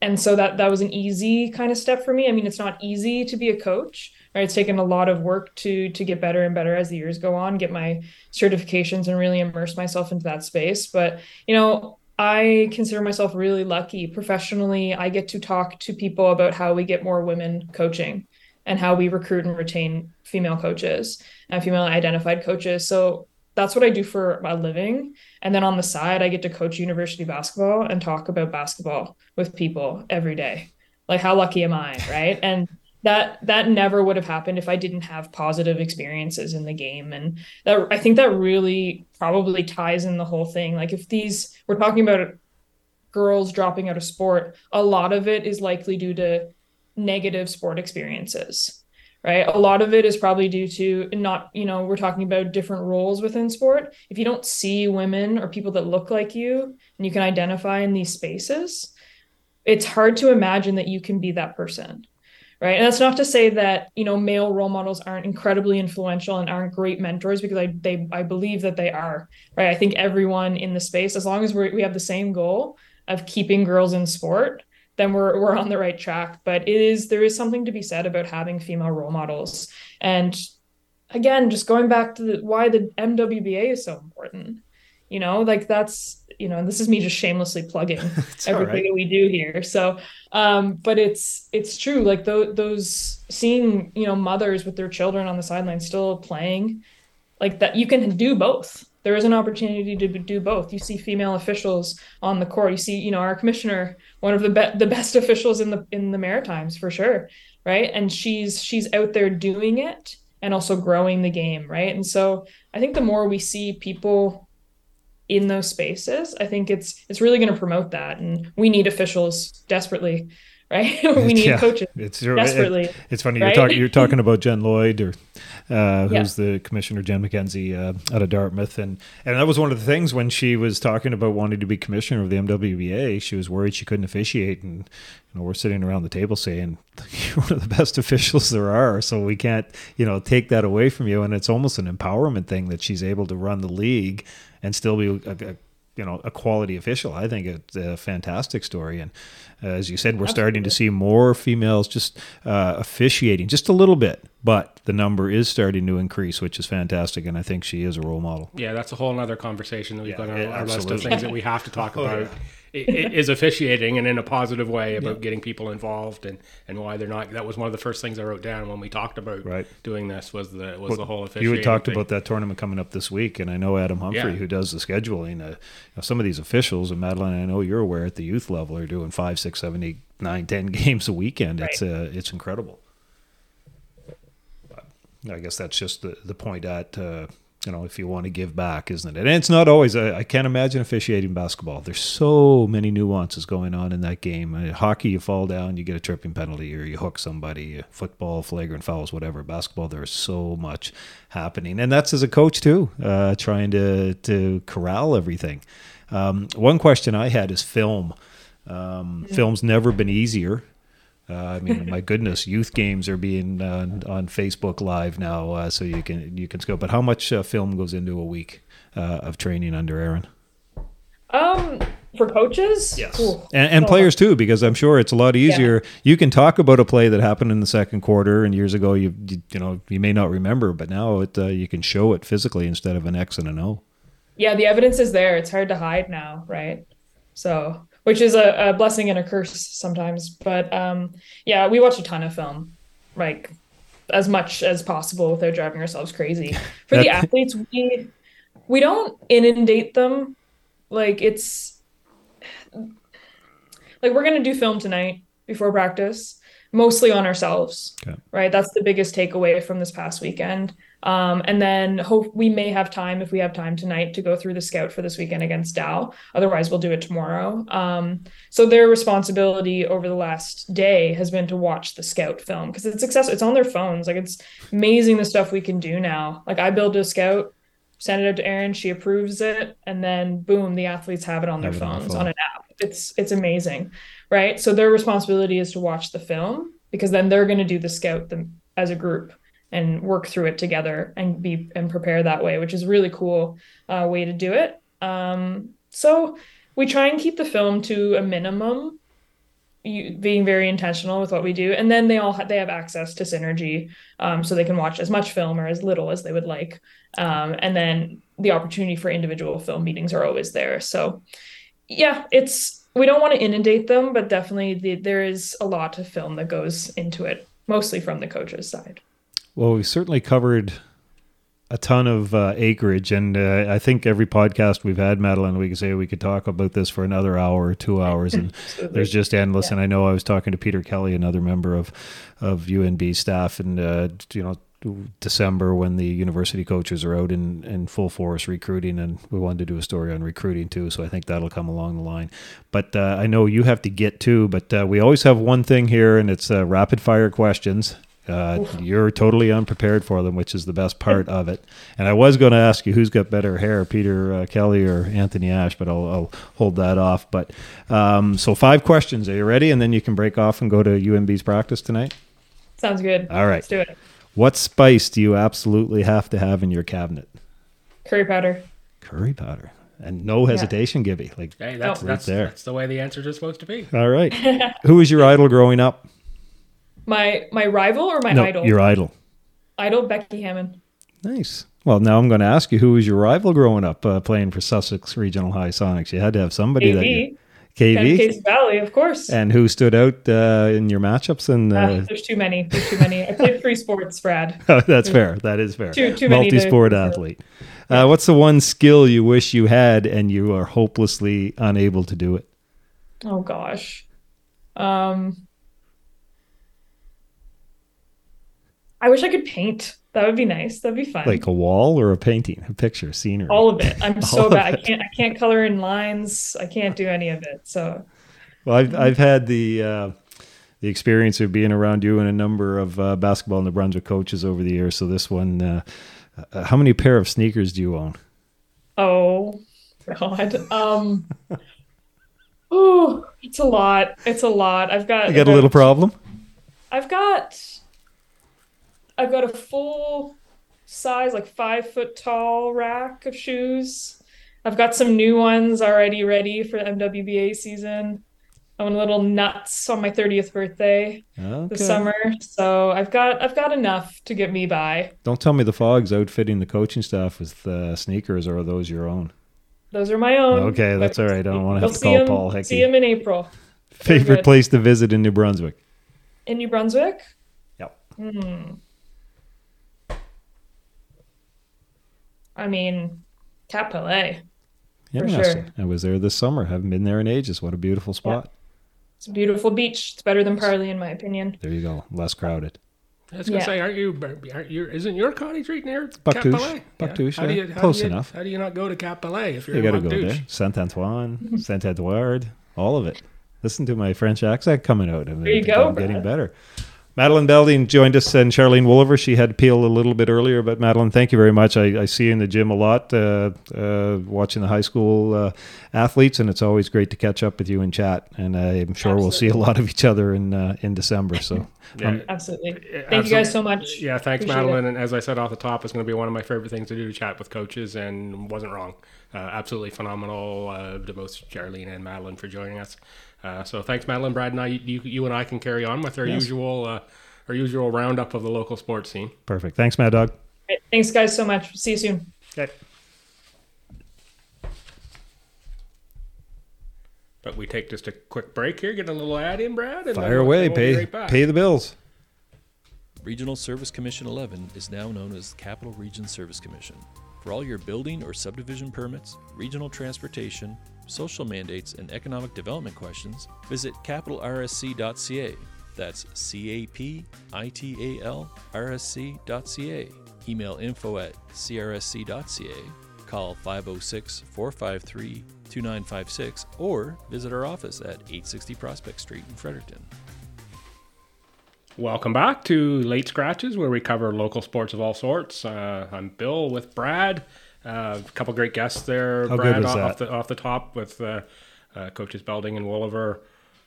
and so that that was an easy kind of step for me. I mean, it's not easy to be a coach, right? It's taken a lot of work to to get better and better as the years go on, get my certifications and really immerse myself into that space. But, you know, I consider myself really lucky. Professionally, I get to talk to people about how we get more women coaching and how we recruit and retain female coaches and female identified coaches. So that's what I do for a living. And then on the side, I get to coach university basketball and talk about basketball with people every day. Like how lucky am I, right? And that that never would have happened if I didn't have positive experiences in the game. And that I think that really probably ties in the whole thing. Like if these we're talking about girls dropping out of sport, a lot of it is likely due to negative sport experiences right a lot of it is probably due to not you know we're talking about different roles within sport if you don't see women or people that look like you and you can identify in these spaces it's hard to imagine that you can be that person right and that's not to say that you know male role models aren't incredibly influential and aren't great mentors because i they i believe that they are right i think everyone in the space as long as we we have the same goal of keeping girls in sport then we're we're on the right track. But it is there is something to be said about having female role models. And again, just going back to the, why the MWBA is so important. You know, like that's you know, and this is me just shamelessly plugging everything right. that we do here. So, um, but it's it's true. Like those those seeing you know mothers with their children on the sideline still playing, like that you can do both there is an opportunity to do both. You see female officials on the court. You see, you know, our commissioner, one of the be- the best officials in the in the Maritimes for sure, right? And she's she's out there doing it and also growing the game, right? And so I think the more we see people in those spaces, I think it's it's really going to promote that, and we need officials desperately, right? we need Yeah, coaches It's desperately. it- it's funny right? you're talking you're talking about Jen Lloyd or uh, Yeah. who's the commissioner Jen McKenzie uh, out of Dartmouth and and that was one of the things when she was talking about wanting to be commissioner of the MWBA she was worried she couldn't officiate and you know we're sitting around the table saying you're one of the best officials there are so we can't you know take that away from you and it's almost an empowerment thing that she's able to run the league and still be a, a you know a quality official. I think it's a fantastic story, and as you said, we're starting to see more females just uh, officiating just a little bit, but the number is starting to increase, which is fantastic, and I think she is a role model. Yeah, that's a whole other conversation that we've Yeah, got on yeah, our list of things that we have to talk about. i- i- Is officiating and in a positive way about getting people involved and, and why they're not. That was one of the first things I wrote down when we talked about Right. doing this was the was the whole officiating. You had talked thing. about that tournament coming up this week, and I know Adam Humphrey, Yeah. who does the scheduling. Uh, you know, some of these officials, and Madeline, I know you're aware at the youth level, are doing five, six, seven, eight, nine, ten games a weekend. It's uh, it's incredible. I guess that's just the the point at. Uh, you know, if you want to give back, isn't it? And it's not always. I, I can't imagine officiating basketball. There's so many nuances going on in that game. Uh, hockey, you fall down, you get a tripping penalty, or you hook somebody. Uh, Football, flagrant fouls, whatever. Basketball, there is so much happening, and that's as a coach too, uh, trying to to corral everything. Um, one question I had is film. Um, Film's never been easier. Uh, I mean, my goodness, youth games are being uh, on Facebook Live now, uh, so you can you can scope. But how much uh, film goes into a week uh, of training under Aaron? Um, for coaches, Ooh. and, and players too, because I'm sure it's a lot easier. You can talk about a play that happened in the second quarter, and years ago, you you, you know you may not remember, but now it uh, you can show it physically instead of an X and an O. yeah, the evidence is there. It's hard to hide now, right? So, which is a, a blessing and a curse sometimes. But um, yeah, we watch a ton of film, like as much as possible without driving ourselves crazy. For the athletes, we we don't inundate them. Like it's like we're gonna do film tonight before practice, mostly on ourselves. Okay. Right. That's the biggest takeaway from this past weekend. Um, and then hope we may have time if we have time tonight to go through the scout for this weekend against Dow. Otherwise, we'll do it tomorrow. Um, so their responsibility over the last day has been to watch the scout film because it's accessible. It's on their phones. Like it's amazing the stuff we can do now. Like I build a scout, send it out to Erin, she approves it, and then boom, the athletes have it on their Have it on the phones phone. on an app. It's it's amazing, right? So their responsibility is to watch the film because then they're going to do the scout them as a group and work through it together and be and prepare that way, which is really cool uh, way to do it. Um, so we try and keep the film to a minimum, being very intentional with what we do, and then they all ha- they have access to Synergy, um, so they can watch as much film or as little as they would like, um, and then the opportunity for individual film meetings are always there. So yeah, it's we don't want to inundate them, but definitely the, there is a lot of film that goes into it, mostly from the coaches' side. Well, we certainly covered a ton of uh, acreage, and uh, I think every podcast we've had, Madeline, we could say we could talk about this for another hour or two hours, and there's just endless. And I know I was talking to Peter Kelly, another member of of UNB staff, and uh, you know. December when the university coaches are out in, in full force recruiting, and we wanted to do a story on recruiting too. So I think that'll come along the line. But uh, I know you have to get to, but uh, we always have one thing here, and it's uh, rapid fire questions. Uh, you're totally unprepared for them, which is the best part of it. And I was going to ask you who's got better hair, Peter uh, Kelly or Anthony Ash, but I'll, I'll hold that off. But um, so five questions. Are you ready? And then you can break off and go to UNB's practice tonight. Sounds good. All right. Let's do it. What spice do you absolutely have to have in your cabinet? Curry powder. Curry powder. And no hesitation, Gibby. Like, Hey, that's Oh. that's, Right there. that's the way the answers are supposed to be. all right. Who was your idol growing up? My my rival or my no, idol? your idol. idol Becky Hammon. Nice. Well, now I'm going to ask you who was your rival growing up uh, playing for Sussex Regional High Sonics? You had to have somebody that you, KV. KV. Case Valley, of course. And who stood out uh, in your matchups? And Ah, uh, there's too many. There's too many. I played three sports, Brad. that's fair. That is fair. Too- too many to- Multi-sport athlete. Uh, what's the one skill you wish you had and you are hopelessly unable to do it? Oh gosh. Um I wish I could paint. That would be nice. That'd be fun. Like a wall or a painting, a picture, scenery. all of it. I'm so bad. I can't I can't color in lines. I can't do any of it. So Well, I've I've had the uh, the experience of being around you and a number of uh, basketball New Brunswick coaches over the years. So this one, uh, uh, how many pair of sneakers do you own? oh god. Um Oh, it's a lot. It's a lot. I've got You got a little problem. I've got I've got a full size, like five foot tall rack of shoes. I've got some new ones already ready for the MWBA season. I'm a little nuts on my 30th birthday Okay. this summer, so I've got I've got enough to get me by. Don't tell me the Fogs outfitting the coaching staff with uh, sneakers, or are those your own? Those are my own. Okay, that's all right. I don't wanna have to call 'em- Paul Hickey. See him in April Favorite place to visit in New Brunswick? in New Brunswick. Yep. Hmm. I mean, Cap-Pelé. For Interesting. sure. I was there this summer. Haven't been there in ages. What a beautiful spot. It's a beautiful beach. It's better than Parlee, in my opinion. There you go. Less crowded. I was gonna Yeah. say, aren't you? Aren't you? Isn't your cottage right near Bouctouche. Cap Palais? Bouctouche, How do yeah. you, how Close do you, enough. How do you not go to Cap-Pelé if you're You in got to go there. Saint Antoine, Saint Edouard, all of it. Listen to my French accent coming out. I mean, There you go, I'm getting better. Madeline Belding joined us and Charlene Woolaver. She had to peel a little bit earlier, but Madeline, thank you very much. I, I see you in the gym a lot, uh, uh, watching the high school uh, athletes, and it's always great to catch up with you and chat. And I'm sure we'll see a lot of each other in uh, in December. So Yeah. Absolutely. Yeah, Thank you guys so much. Yeah, thanks, Appreciate Madeline. And as I said off the top, it's going to be one of my favorite things to do to chat with coaches, and wasn't wrong. Uh, absolutely phenomenal uh, to both Charlene and Madeline for joining us. Uh, so thanks, Madeline, Brad, and I. You, you and I can carry on with our yes. usual uh, our usual roundup of the local sports scene. Perfect. Thanks, Mad Dog. Right. Thanks, guys, so much. See you soon. Okay. But we take just a quick break here, get a little ad in, Brad. And Fire away, pay right pay the bills. Regional Service Commission 11 is now known as Capital Region Service Commission. For all your building or subdivision permits, regional transportation, social mandates, and economic development questions, visit capitalrsc.ca. That's C A P I T A L R S C.ca. Email info at crsc.ca. Call 506 453 2956 or visit our office at 860 Prospect Street in Fredericton. Welcome back to Late Scratches, where we cover local sports of all sorts. Uh, I'm Bill with Brad. Uh, a couple great guests there. How Brad off the off the top with uh, uh, coaches Belding and Woolaver.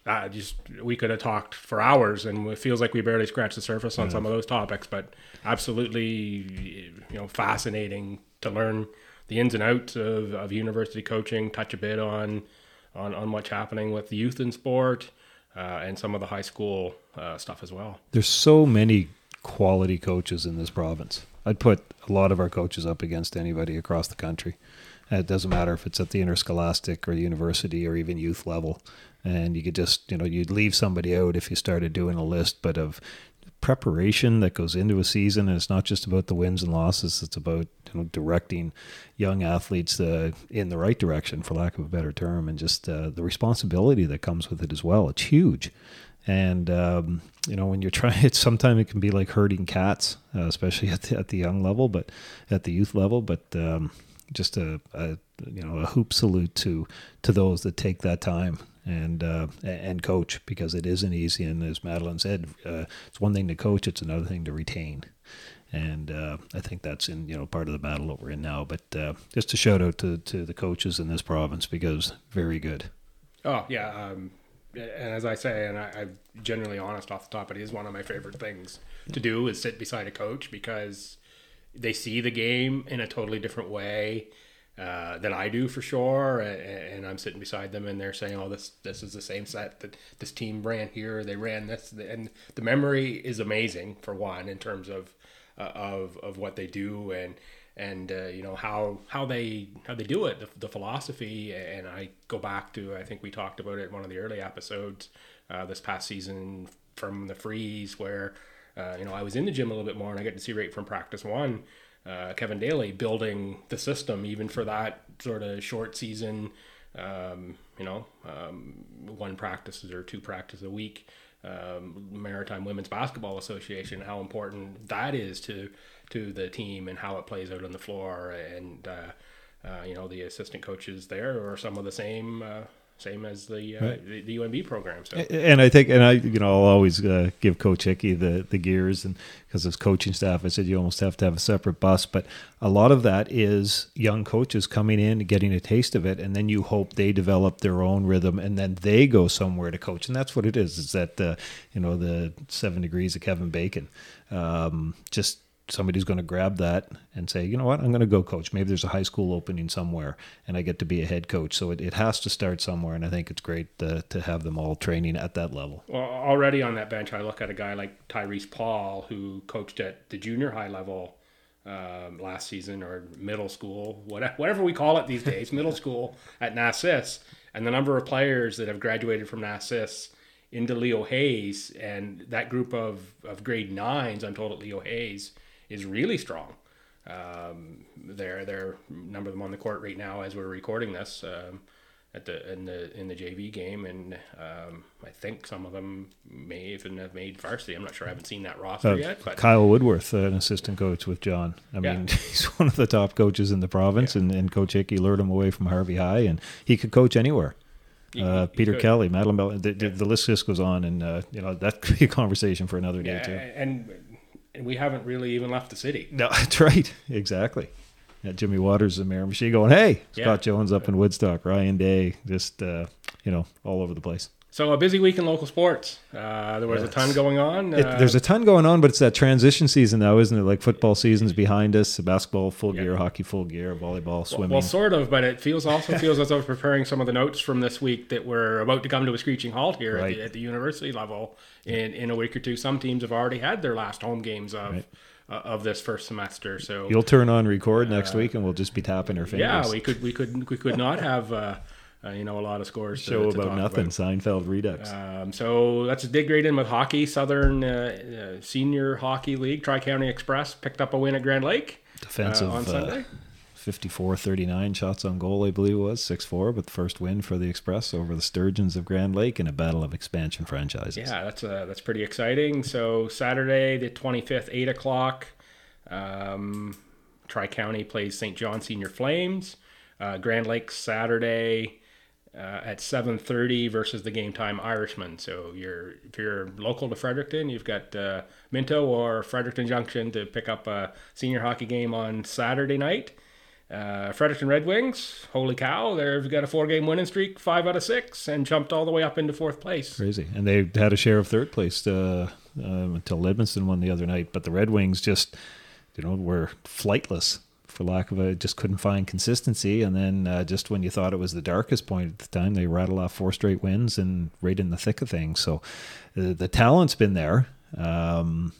Uh, just we could have talked for hours, and it feels like we barely scratched the surface on some of those topics. But absolutely, you know, fascinating to learn the ins and outs of, of university coaching. Touch a bit on on on what's happening with youth in sport. Uh, and some of the high school uh, stuff as well. There's so many quality coaches in this province. I'd put a lot of our coaches up against anybody across the country. And it doesn't matter if it's at the interscholastic or university or even youth level. And you could just, you know, you'd leave somebody out if you started doing a list, but of preparation that goes into a season and it's not just about the wins and losses it's about you know directing young athletes uh, in the right direction for lack of a better term and just uh, the responsibility that comes with it as well it's huge and um, you know when you're trying it sometimes it can be like herding cats uh, especially at the, at the young level but at the youth level but um, just a, a you know a hoop salute to to those that take that time and uh, and coach because it isn't easy. And as Madeline said, uh, it's one thing to coach; it's another thing to retain. And uh, I think that's in you know part of the battle that we're in now. But uh, just a shout out to to the coaches in this province because very good. Oh yeah, um, and as I say, and I, I'm generally honest off the top, it is one of my favorite things to do is sit beside a coach because they see the game in a totally different way uh, than I do for sure, and, and I'm sitting beside them and they're saying, "Oh, this this is the same set that this team ran here. They ran this," and the memory is amazing for one in terms of uh, of of what they do. And and uh, you know how how they how they do it the, the philosophy. And i go back to i think we talked about it in one of the early episodes uh, this past season from the freeze where uh, you know i was in the gym a little bit more and i get to see right from practice one uh, kevin daly building the system even for that sort of short season um, you know um, one practices or two practices a week um, Maritime Women's Basketball Association, how important that is to to the team and how it plays out on the floor, and uh, uh, you know the assistant coaches there are some of the same uh, same as the, uh, Right. the the UNB program. So And I think, and I, you know, I'll always uh, give Coach Hickey the the gears, and because his coaching staff, I said you almost have to have a separate bus. But a lot of that is young coaches coming in, getting a taste of it, and then you hope they develop their own rhythm, and then they go somewhere to coach, and that's what it is. Is that uh, you know the seven degrees of Kevin Bacon, um, just somebody's going to grab that and say, you know what, I'm going to go coach. Maybe there's a high school opening somewhere and I get to be a head coach. So it, it has to start somewhere. And I think it's great to, to have them all training at that level. Well, already on that bench, I look at a guy like Tyrese Paul, who coached at the junior high level um, last season or middle school, whatever, whatever we call it these days, middle school at Nassis, and the number of players that have graduated from Nassis into Leo Hayes, and that group of, of grade nines, I'm told at Leo Hayes, is really strong. Um, there, there, a number of them on the court right now as we're recording this. Um, at the in the in the JV game, and um, I think some of them may even have made varsity. I'm not sure. I haven't seen that roster Uh, yet, but Kyle Woodworth, uh, an assistant coach with John. I Yeah. mean, he's one of the top coaches in the province, and, and Coach Hickey lured him away from Harvey High, and he could coach anywhere. He- Uh, he Peter could. Kelly, Madeline Bell, the, the, the list just goes on, and uh, you know that could be a conversation for another day yeah, too. and and we haven't really even left the city. No, that's right. Exactly. Yeah, Jimmy Waters, the mayor machine, going, "Hey, Yeah. Scott Jones up in Woodstock, Ryan Day, just uh, you know, all over the place." So a busy week in local sports. Uh, there was a ton going on. It, Uh, there's a ton going on, but it's that transition season now, isn't it? Like football season's behind us, basketball full Yeah. gear, hockey full gear, volleyball, swimming. Well, sort of, but it feels also feels as though I was preparing some of the notes from this week that we're about to come to a screeching halt here at, the, at the university level in, in a week or two. Some teams have already had their last home games of Right. uh, of this first semester. So You'll turn on record next week, and we'll just be tapping our fingers. Uh, yeah, we could we could we could not have uh, Uh, you know, a lot of scores. to- Show to about nothing. Seinfeld Redux. Um, so let's dig right in with hockey. Southern uh, uh, Senior Hockey League, Tri County Express picked up a win at Grand Lake Defensive uh, on uh, Sunday. 54-39 shots on goal, I believe it was 6-4, but the first win for the Express over the Sturgeons of Grand Lake in a battle of expansion franchises. Yeah, that's uh, that's pretty exciting. So Saturday, the twenty fifth, eight o'clock, um, Tri County plays Saint John Senior Flames. Uh, Grand Lake Saturday uh, at seven thirty versus the Game Time Irishman. So you're if you're local to Fredericton, you've got uh, Minto or Fredericton Junction to pick up a senior hockey game on Saturday night. Uh, Fredericton Red Wings, holy cow, they've got a four game winning streak, five out of six, and jumped all the way up into fourth place. Crazy. And they had a share of third place uh, um, until Edmundston won the other night. But the Red Wings just, you know, were flightless for lack of a, just couldn't find consistency. And then uh, just when you thought it was the darkest point at the time, they rattle off four straight wins and right in the thick of things. So uh, the talent's been there. Um,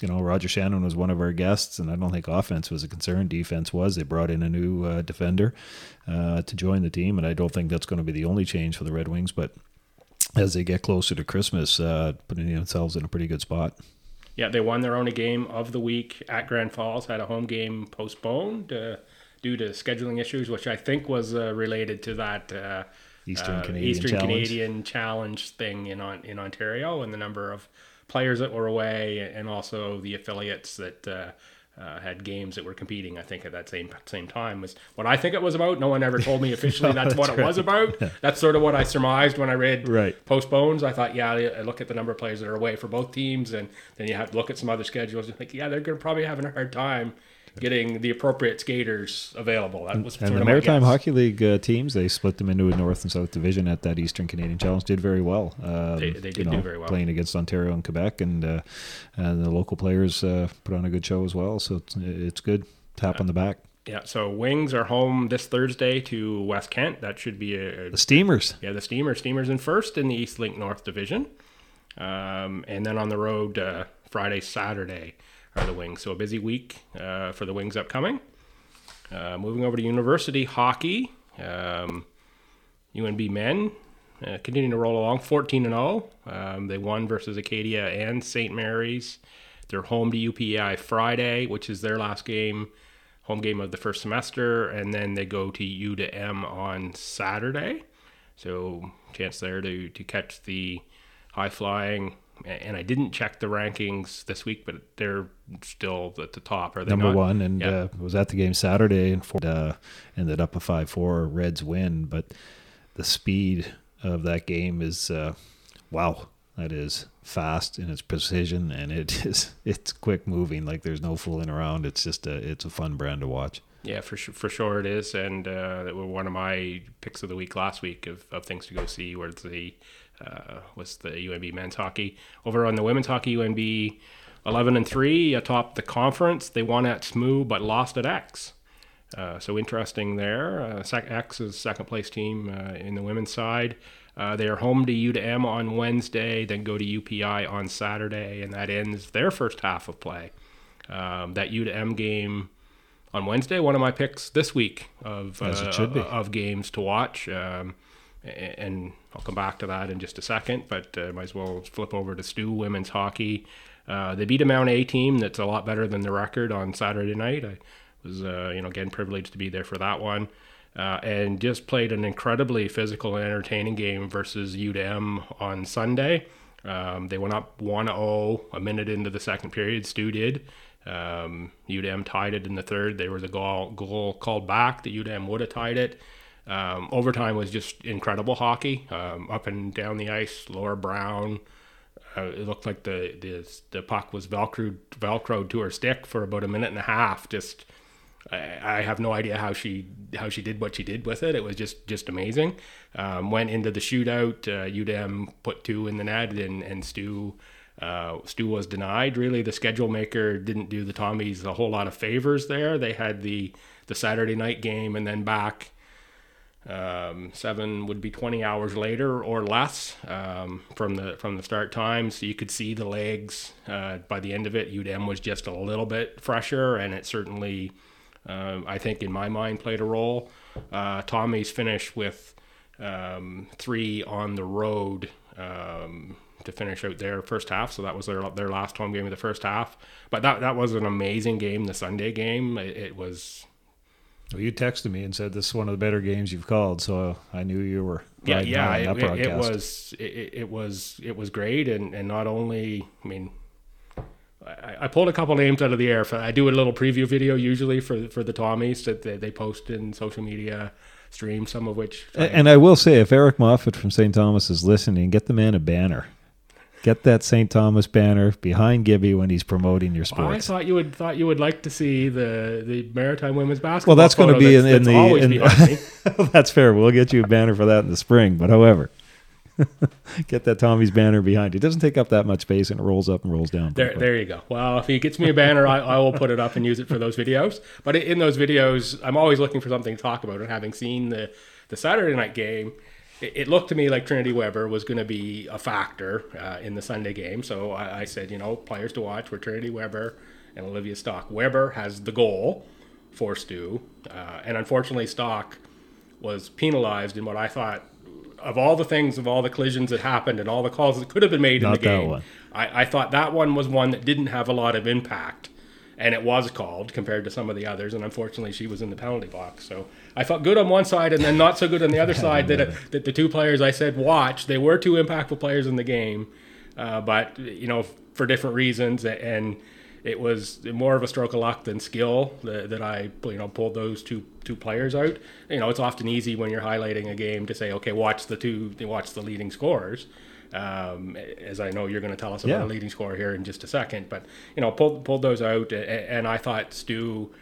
you know, Roger Shannon was one of our guests, and I don't think offense was a concern. Defense was. They brought in a new uh, defender uh, to join the team, and I don't think that's going to be the only change for the Red Wings. But as they get closer to Christmas, uh, putting themselves in a pretty good spot. Yeah, they won their only game of the week at Grand Falls. Had a home game postponed uh, due to scheduling issues, which I think was uh, related to that uh, Eastern uh, Canadian Eastern Challenge. Canadian Challenge thing in on in Ontario, and the number of players that were away, and also the affiliates that. Uh, had games that were competing, I think, at that same same time was what I think it was about. No one ever told me officially that's, what that's it was about. That's sort of what I surmised when I read Right. postpones. I thought, yeah, I look at the number of players that are away for both teams, and then you have to look at some other schedules and think, yeah, they're going to probably having a hard time getting the appropriate skaters available. That was And the Maritime. Hockey League uh, teams, they split them into a North and South division at that Eastern Canadian Challenge. Did very well. Um, They- they you did do very well. Playing against Ontario and Quebec, and uh, and the local players uh, put on a good show as well. So it's, it's good. Tap on the back. Yeah, so Wings are home this Thursday to West Kent. That should be a, The Steamers. yeah the Steamers. Steamers in first in the Eastlink North Division, um, and then on the road uh, Friday, Saturday are the Wings. So a busy week uh, for the Wings upcoming. Uh, moving over to University hockey, um, UNB men uh, continuing to roll along, 14 and 0. Um, they won versus Acadia and St. Mary's. They're home to UPEI Friday, which is their last game, home game of the first semester, and then they go to U to M on Saturday. So chance there to to catch the high flying. And I didn't check the rankings this week, but they're still at the top. Are they number not? one, and Yeah. uh, was at the game Saturday and for, uh, ended up a five four Reds win. But the speed of that game is uh, wow. That is fast in its precision, and it is it's quick moving. Like there's no fooling around. It's just a it's a fun brand to watch. Yeah, for sure, for sure it is, and uh, that were one of my picks of the week last week of, of things to go see. Where the uh, was the UNB men's hockey over on the women's hockey UNB eleven and three atop the conference. They won at SMU but lost at X. Uh, so interesting there. Uh, X is second place team uh, in the women's side. Uh, they are home to U to M on Wednesday, then go to UPEI on Saturday, and that ends their first half of play. Um, that U to M game on Wednesday, one of my picks this week of uh, of games to watch. Um, and I'll come back to that in just a second, but uh, might as well flip over to Stu women's hockey. Uh, they beat a Mount A team that's a lot better than the record on Saturday night. I was, uh, you know, again privileged to be there for that one, uh, and just played an incredibly physical and entertaining game versus UDM on Sunday. Um, they went up 1-0 a minute into the second period. Stu did. Um, UDM tied it in the third. There was a goal, goal called back. The UDM would have tied it. Um, overtime was just incredible hockey. Um, up and down the ice, Laura Brown. Uh, it looked like the, the the puck was velcroed velcroed to her stick for about a minute and a half. Just I, I have no idea how she how she did what she did with it. It was just just amazing. Um, went into the shootout. Uh, UDM put two in the net, and and Stu uh, Stu was denied. Really, the schedule maker didn't do the Tommies a whole lot of favors there. They had the the Saturday night game, and then back um, seven would be 20 hours later or less um, from the from the start time. So you could see the legs uh, by the end of it. UDM was just a little bit fresher, and it certainly, um, I think, in my mind, played a role. Uh, Tommy's finished with um, three on the road um, to finish out their first half. So that was their their last home game of the first half. But that that was an amazing game. The Sunday game, it, it was. Well, you texted me and said this is one of the better games you've called, so I knew you were. Yeah, yeah, it, it, it, was it, was it was great, and and not only I mean I, I, pulled a couple names out of the air. I do a little preview video usually for for the Tommies that they, they post in social media stream, some of which. I, and I will say, if Eric Moffat from St. Thomas is listening, get the man a banner. Get that St. Thomas banner behind Gibby when he's promoting your sports. I thought you would thought you would like to see the the Maritime women's basketball. Well, that's going to be in, in the. In, that's fair. We'll get you a banner for that in the spring. But however, Get that Tommy's banner behind. It doesn't take up that much space and it rolls up and rolls down. There, there you go. Well, if he gets me a banner, I, I will put it up and use it for those videos. But in those videos, I'm always looking for something to talk about. And having seen the, the Saturday night game, it, it looked to me like Trinity Weber was going to be a factor uh, in the Sunday game. So I, I, said, you know, players to watch were Trinity Weber and Olivia Stock. Weber has the goal for Stu. Uh, and unfortunately, Stock was penalized in what I thought of all the things, of all the collisions that happened and all the calls that could have been made Not in the game, one. I, I thought that one was one that didn't have a lot of impact. And it was called compared to some of the others, and unfortunately, she was in the penalty box. So I felt good on one side, and then not so good on the other side. That uh, that the two players I said watch, they were two impactful players in the game, uh, but you know for different reasons. And it was more of a stroke of luck than skill that, that I you know pulled those two two players out. You know, it's often easy when you're highlighting a game to say, okay, watch the two, watch the leading scorers. Um, as I know you're going to tell us about yeah. a leading score here in just a second, but you know, pulled pulled those out, and I thought Stu.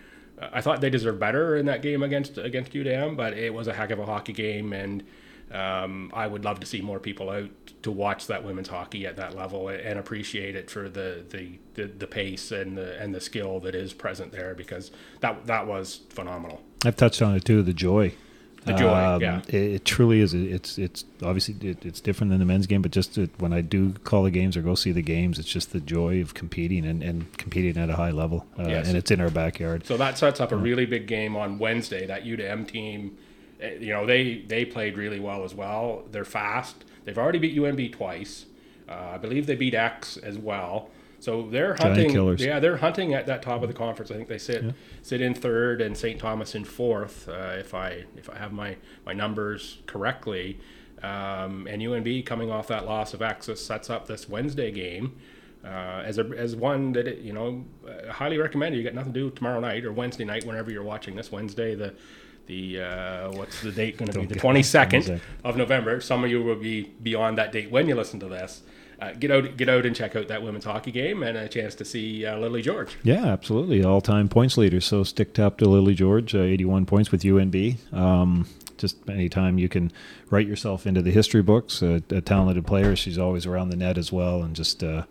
I thought they deserved better in that game against against UDM, but it was a heck of a hockey game, and um, I would love to see more people out to watch that women's hockey at that level and appreciate it for the, the, the, the, pace and the and the skill that is present there because that that was phenomenal. I've touched on it too, the joy. The joy, um, yeah. It, it, truly is. It's it's obviously it, it's different than the men's game, but just to, when I do call the games or go see the games, it's just the joy of competing and, and competing at a high level, uh, yes. and it's in our backyard. So that sets up a really big game on Wednesday. That UDM team Eh, you know they they played really well as well. They're fast. They've already beat UNB twice. Uh, I believe they beat X as well. So they're hunting. Yeah, they're hunting at that top of the conference. I think they sit yeah. sit in third and St. Thomas in fourth. Uh, if I if I have my my numbers correctly, um, and UNB coming off that loss of access sets up this Wednesday game. Uh, as a as one that it, you know, uh, highly recommend. You got nothing to do tomorrow night or Wednesday night, whenever you're watching this Wednesday. The the uh, what's the date going to be? The 22nd of November. Some of you will be beyond that date when you listen to this. Uh, get out, get out and check out that women's hockey game and a chance to see uh, Lily George. Yeah, absolutely, all-time points leader. So stick tap to Lily George, uh, 81 points with UNB. Um, just anytime you can write yourself into the history books, a talented player. She's always around the net as well, and just uh,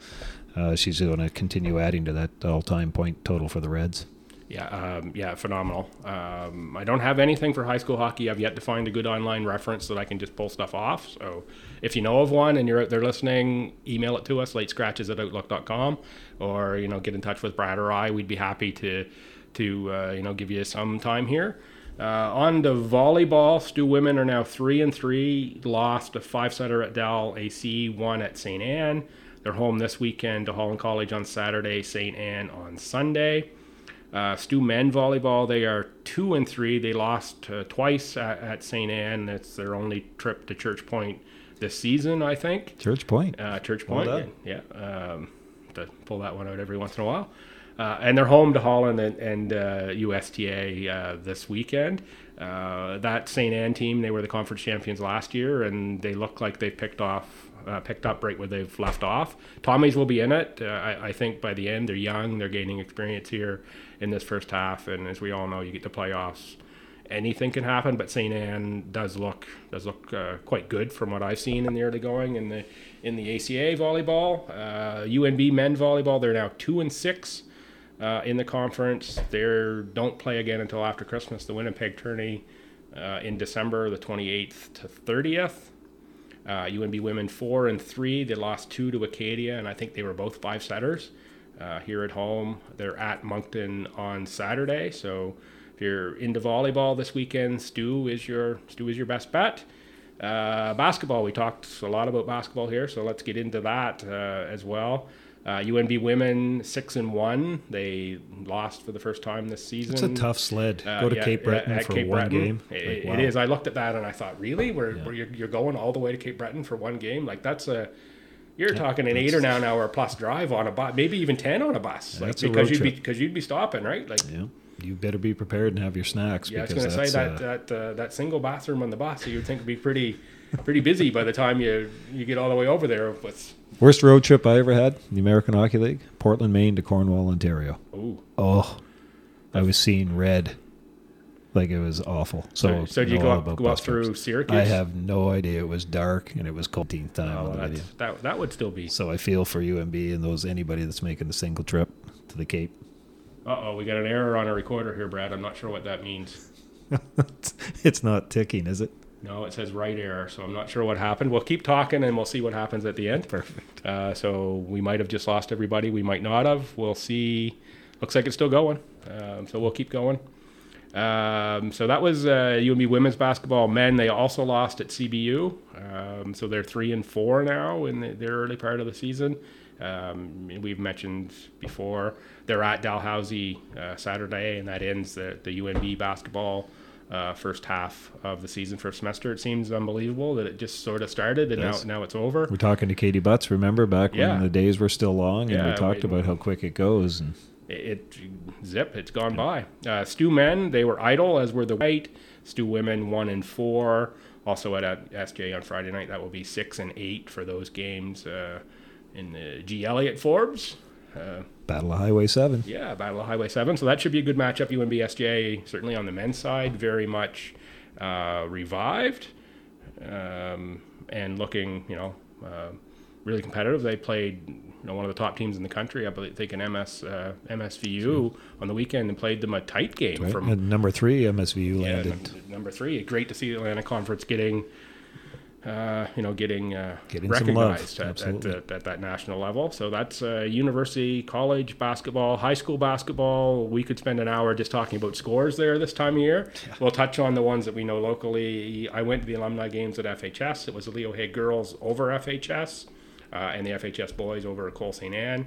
uh, she's going to continue adding to that all-time point total for the Reds. Yeah, um, yeah, phenomenal. Um, I don't have anything for high school hockey. I've yet to find a good online reference that I can just pull stuff off. So if you know of one and you're out there listening, email it to us, late scratches at outlook.com, or, you know, get in touch with Brad or I. We'd be happy to, to uh, you know, give you some time here. Uh, on to volleyball, Stu women are now three and three. Lost a five setter at Dal AC, one at St. Anne. They're home this weekend to Holland College on Saturday, St. Anne on Sunday. Uh, Stu men volleyball, they are two and three. They lost uh, twice at, at St. Anne. That's their only trip to Church Point this season, I think. Church Point. Uh, Church Point, well yeah. yeah. Um, to pull that one out every once in a while. Uh, and they're home to Holland and, and USTA uh, this weekend. Uh, that St. Anne team, they were the conference champions last year, and they look like they've picked off uh, picked up right where they've left off. Tommy's will be in it. Uh, I, I, think by the end, they're young, they're gaining experience here in this first half, and as we all know, you get the playoffs. Anything can happen, but St. Anne does look does look uh, quite good from what I've seen in the early going in the in the ACAA volleyball. UNB uh, men volleyball, they're now two and six. Uh, in the conference. They don't play again until after Christmas. The Winnipeg tourney uh, in December, the 28th to 30th. Uh, UNB women four and three. They lost two to Acadia, and I think they were both five setters. Uh, here at home, they're at Moncton on Saturday. So if you're into volleyball this weekend, Stu is your Stu is your best bet. Uh, basketball, we talked a lot about basketball here, so let's get into that uh, as well. Uh, UNB women six and one. They lost for the first time this season. It's a tough sled. Uh, Go to yeah, Cape Breton at for Cape one Breton. game. It, Like, wow. is. I looked at that and I thought, really, we're, we're you're, you're going all the way to Cape Breton for one game? Like that's a you're talking an eight or nine hour plus drive on a bus, maybe even ten on a bus, like that's a because road you'd be because you'd be stopping, right? Like Yeah, you better be prepared and have your snacks. yeah, I was going to say that uh, that uh, that single bathroom on the bus, you would think would be pretty pretty busy by the time you you get all the way over there with. Worst road trip I ever had. The American Hockey League, Portland, Maine to Cornwall, Ontario. Ooh. Oh, I was seeing red. Like it was awful. So, So, so do you go up, go up through. Syracuse? I have no idea. It was dark and it was cold. time Oh, on well, the video. that's, that that would still be. So I feel for UNB and B and those anybody that's making the single trip to the Cape. Uh oh, we got an error on our recorder here, Brad. I'm not sure what that means. it's not ticking, is it? No, it says right error, so I'm not sure what happened. We'll keep talking and we'll see what happens at the end. Perfect. Uh, so we might have just lost everybody. We might not have. We'll see. Looks like it's still going. Um, so we'll keep going. Um, so that was uh, UNB women's basketball. Men, they also lost at CBU. Um, so they're three and four now in the, their early part of the season. Um, we've mentioned before they're at Dalhousie uh, Saturday, and that ends the, the UNB basketball uh, first half of the season, first semester. It seems unbelievable that it just sort of started, and now, now it's over. We're talking to Katie Butts. Remember back Yeah. when the days were still long, and Yeah, we talked we- about how quick it goes. And it, it zip it's gone by uh, stew men they were idle as were the white Stu women one and four also at, at sj on friday night that will be six and eight for those games uh, in the g elliott forbes uh, Battle of Highway Seven. yeah battle of highway 7 so that should be a good matchup unb sj certainly on the men's side very much uh, revived um, and looking you know uh, really competitive they played you know one of the top teams in the country i believe think in ms uh, msvu on the weekend and played them a tight game Right? from And number three, MSVU landed. num- number three. Great to see the Atlantic Conference getting, uh, you know, getting, uh, Getting recognized at, at, at, at that national level. So that's uh, university, college basketball, high school basketball. We could spend an hour just talking about scores there this time of year. We'll touch on the ones that we know locally. I went to the alumni games at FHS. It was the Leo Hayes girls over FHS uh, and the FHS boys over at Cole St. Anne.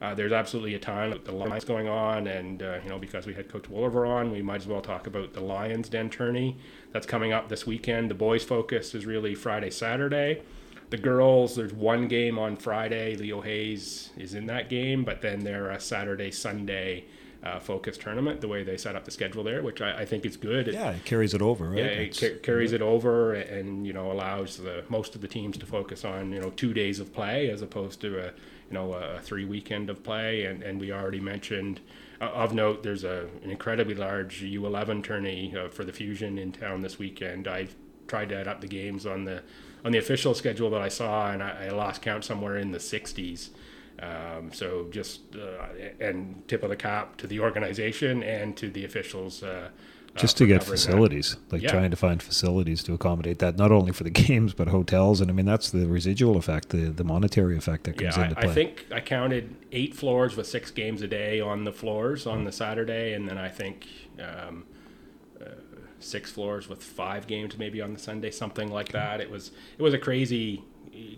Uh, there's absolutely a ton of the lines going on, and uh, you know because we had Coach Woolaver on, we might as well talk about the Lions Den tourney that's coming up this weekend. The boys' focus is really Friday, Saturday. The girls, there's one game on Friday. Leo Hayes is in that game, but then they're a Saturday, Sunday uh, focus tournament. The way they set up the schedule there, which I, I think is good. It- Yeah, it carries it over, right? yeah, it ca- carries it over and you know allows the most of the teams to focus on you know two days of play as opposed to a you know a three weekend of play and and we already mentioned uh, of note there's a an incredibly large U11 tourney uh, for the Fusion in town this weekend. I tried to add up the games on the on the official schedule that I saw and I, I lost count somewhere in the 60s. Um, so just uh, and tip of the cap to the organization and to the officials. Uh, just to get covering that. facilities, like Yeah. trying to find facilities to accommodate that, not only for the games but hotels, and I mean that's the residual effect, the the monetary effect that comes Yeah, into I, play. I think I counted eight floors with six games a day on the floors on the Saturday, and then I think um, uh, six floors with five games maybe on the Sunday, something like that. It was it was a crazy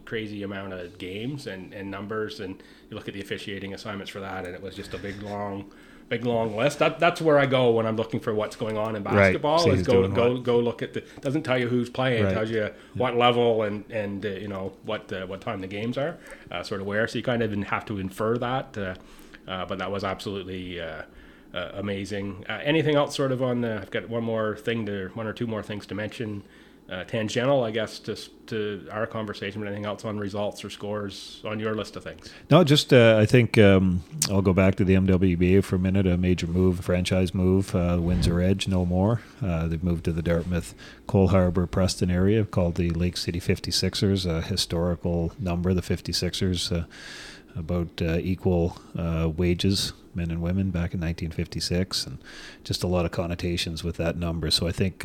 crazy amount of games and, and numbers, and you look at the officiating assignments for that, and it was just a big long. Big long list. That, that's where I go when I'm looking for what's going on in basketball. See Is go go what. go look at the. Doesn't tell you who's playing. Right. Tells you what level and and uh, you know what uh, what time the games are, uh, sort of where. So you kind of have to infer that. Uh, uh, but that was absolutely uh, uh, amazing. Uh, anything else, sort of on the? I've got one more thing to one or two more things to mention. Uh, tangential, I guess, just to our conversation. But anything else on results or scores on your list of things? No, just uh, I think um, I'll go back to the MWBA for a minute. A major move, franchise move. Uh, Windsor Edge, no more. Uh, they've moved to the Dartmouth, Cole Harbour, Preston area, called the Lake City 56ers. A historical number, the 56ers. Uh, about uh, equal wages, men and women, back in 1956, and just a lot of connotations with that number. So I think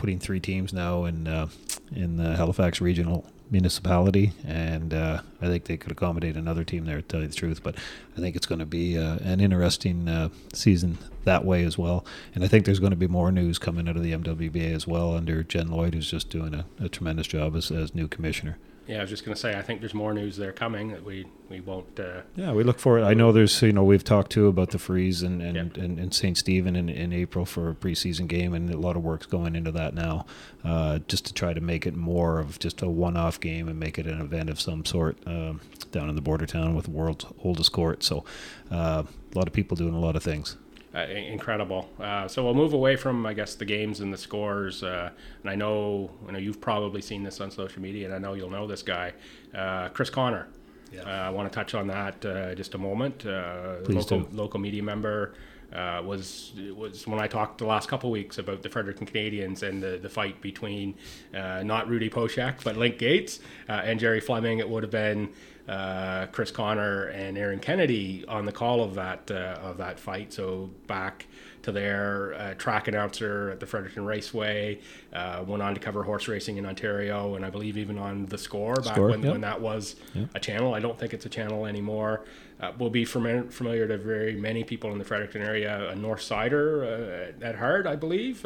putting three teams now in uh, in the Halifax Regional municipality, and uh, I think they could accommodate another team there. To tell you the truth, but I think it's going to be uh, an interesting uh, season that way as well. And I think there's going to be more news coming out of the MWBA as well under Jen Lloyd, who's just doing a, a tremendous job as, as new commissioner. Yeah, I was just going to say, I think there's more news there coming that we we won't. Uh, yeah, we look forward. I know there's you know we've talked too about the freeze and and, and, and St. Stephen in, in April for a preseason game, and a lot of work's going into that now, uh, just to try to make it more of just a one-off game and make it an event of some sort uh, down in the border town with the world's oldest court. So uh, a lot of people doing a lot of things uh, incredible. Uh, so we'll move away from, I guess, the games and the scores. Uh, and I know, you know, you've probably seen this on social media, and I know you'll know this guy, uh, Chris Connor. Yeah. Uh, I want to touch on that uh, just a moment. local do. local media member. was was when I talked the last couple weeks about the Fredericton Canadiens and the, the fight between not Rudy Poeschek but Link Gates and Gerry Fleming. It would have been uh, Chris Connor and Aaron Kennedy on the call of that uh, of that fight. So back to their uh, track announcer at the Fredericton Raceway, uh, went on to cover horse racing in Ontario, and I believe even on the Score back Score, when, yep. when that was yep. a channel. I don't think it's a channel anymore. Uh, will be familiar to very many people in the Fredericton area. A North Sider uh, at heart, I believe,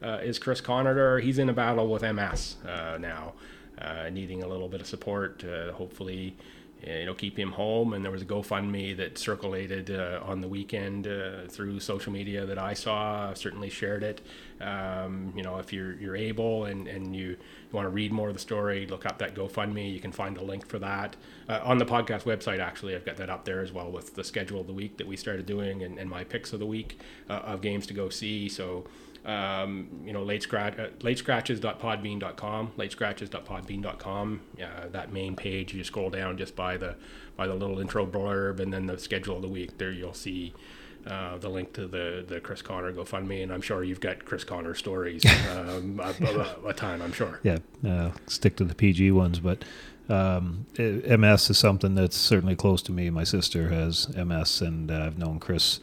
is Chris Connor. He's in a battle with MS now uh, needing a little bit of support. Uh, hopefully, you know, keep him home. And there was a GoFundMe that circulated uh, on the weekend uh, through social media that I saw. certainly shared it. Um, you know, if you're you're able and and you, you want to read more of the story, look up that GoFundMe. You can find a link for that uh, on the podcast website. Actually, I've got that up there as well with the schedule of the week that we started doing and, and my picks of the week of games to go see. So um, you know, late scratch, uh, latescratches.podbean.com, latescratches.podbean.com. Uh, that main page, you scroll down just by the by the little intro blurb, and then the schedule of the week. There, you'll see uh, the link to the the Chris Connor GoFundMe, and I'm sure you've got Chris Connor stories um, a, a, a, ton. I'm sure. Yeah, uh, stick to the PG ones, but um, MS is something that's certainly close to me. My sister has MS, and uh, I've known Chris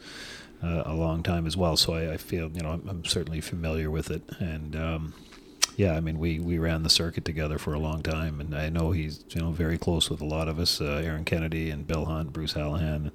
uh, a long time as well. So I, I feel, you know, I'm, I'm, certainly familiar with it. And um, yeah, I mean, we, we ran the circuit together for a long time, and I know he's you know very close with a lot of us, uh, Aaron Kennedy and Bill Hunt, Bruce Hallahan,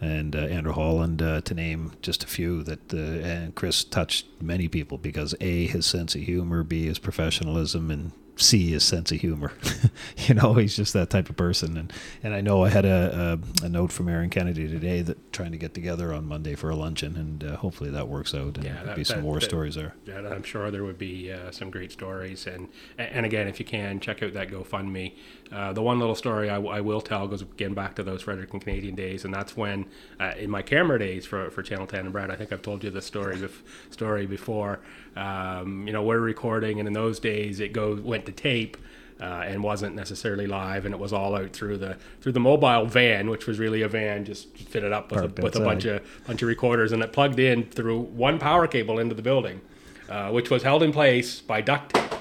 and uh, Andrew Holland, uh, to name just a few. That uh, and Chris touched many people because a his sense of humor, b his professionalism, and see his sense of humor. you know, he's just that type of person. And and I know I had a, a, a, note from Aaron Kennedy today that trying to get together on Monday for a luncheon, and uh, hopefully that works out. And yeah, there'll be some more that, stories there. Yeah, I'm sure there would be uh, some great stories. And and again, if you can check out that GoFundMe. Uh, the one little story I, I, will tell goes again back to those Fredericton Canadien days, and that's when uh, in my camera days for for Channel 10 and Brad, I think I've told you this story bef- story before. Um, you know, we're recording, and in those days it goes went to tape. Uh, and wasn't necessarily live, and it was all out through the through the mobile van, which was really a van just fitted up with, a, with a, bunch of bunch of recorders, and it plugged in through one power cable into the building, uh, which was held in place by duct tape,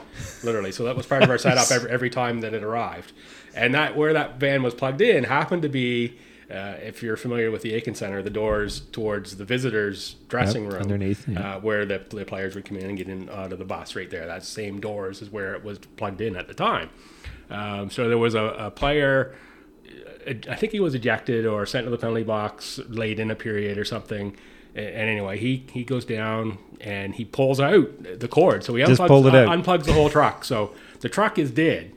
literally. So that was part of our setup every, every time that it arrived, and that where that van was plugged in happened to be uh, if you're familiar with the Aitken Center, the doors towards the visitors' dressing yep, room, underneath, uh, where the, the, players would come in and get in out of the bus, right there. That same doors is where it was plugged in at the time. Um, so there was a, a, player, uh, I think he was ejected or sent to the penalty box late in a period or something. And anyway, he, he goes down and he pulls out the cord. So he unplugs, unplugs the whole truck. So the truck is dead.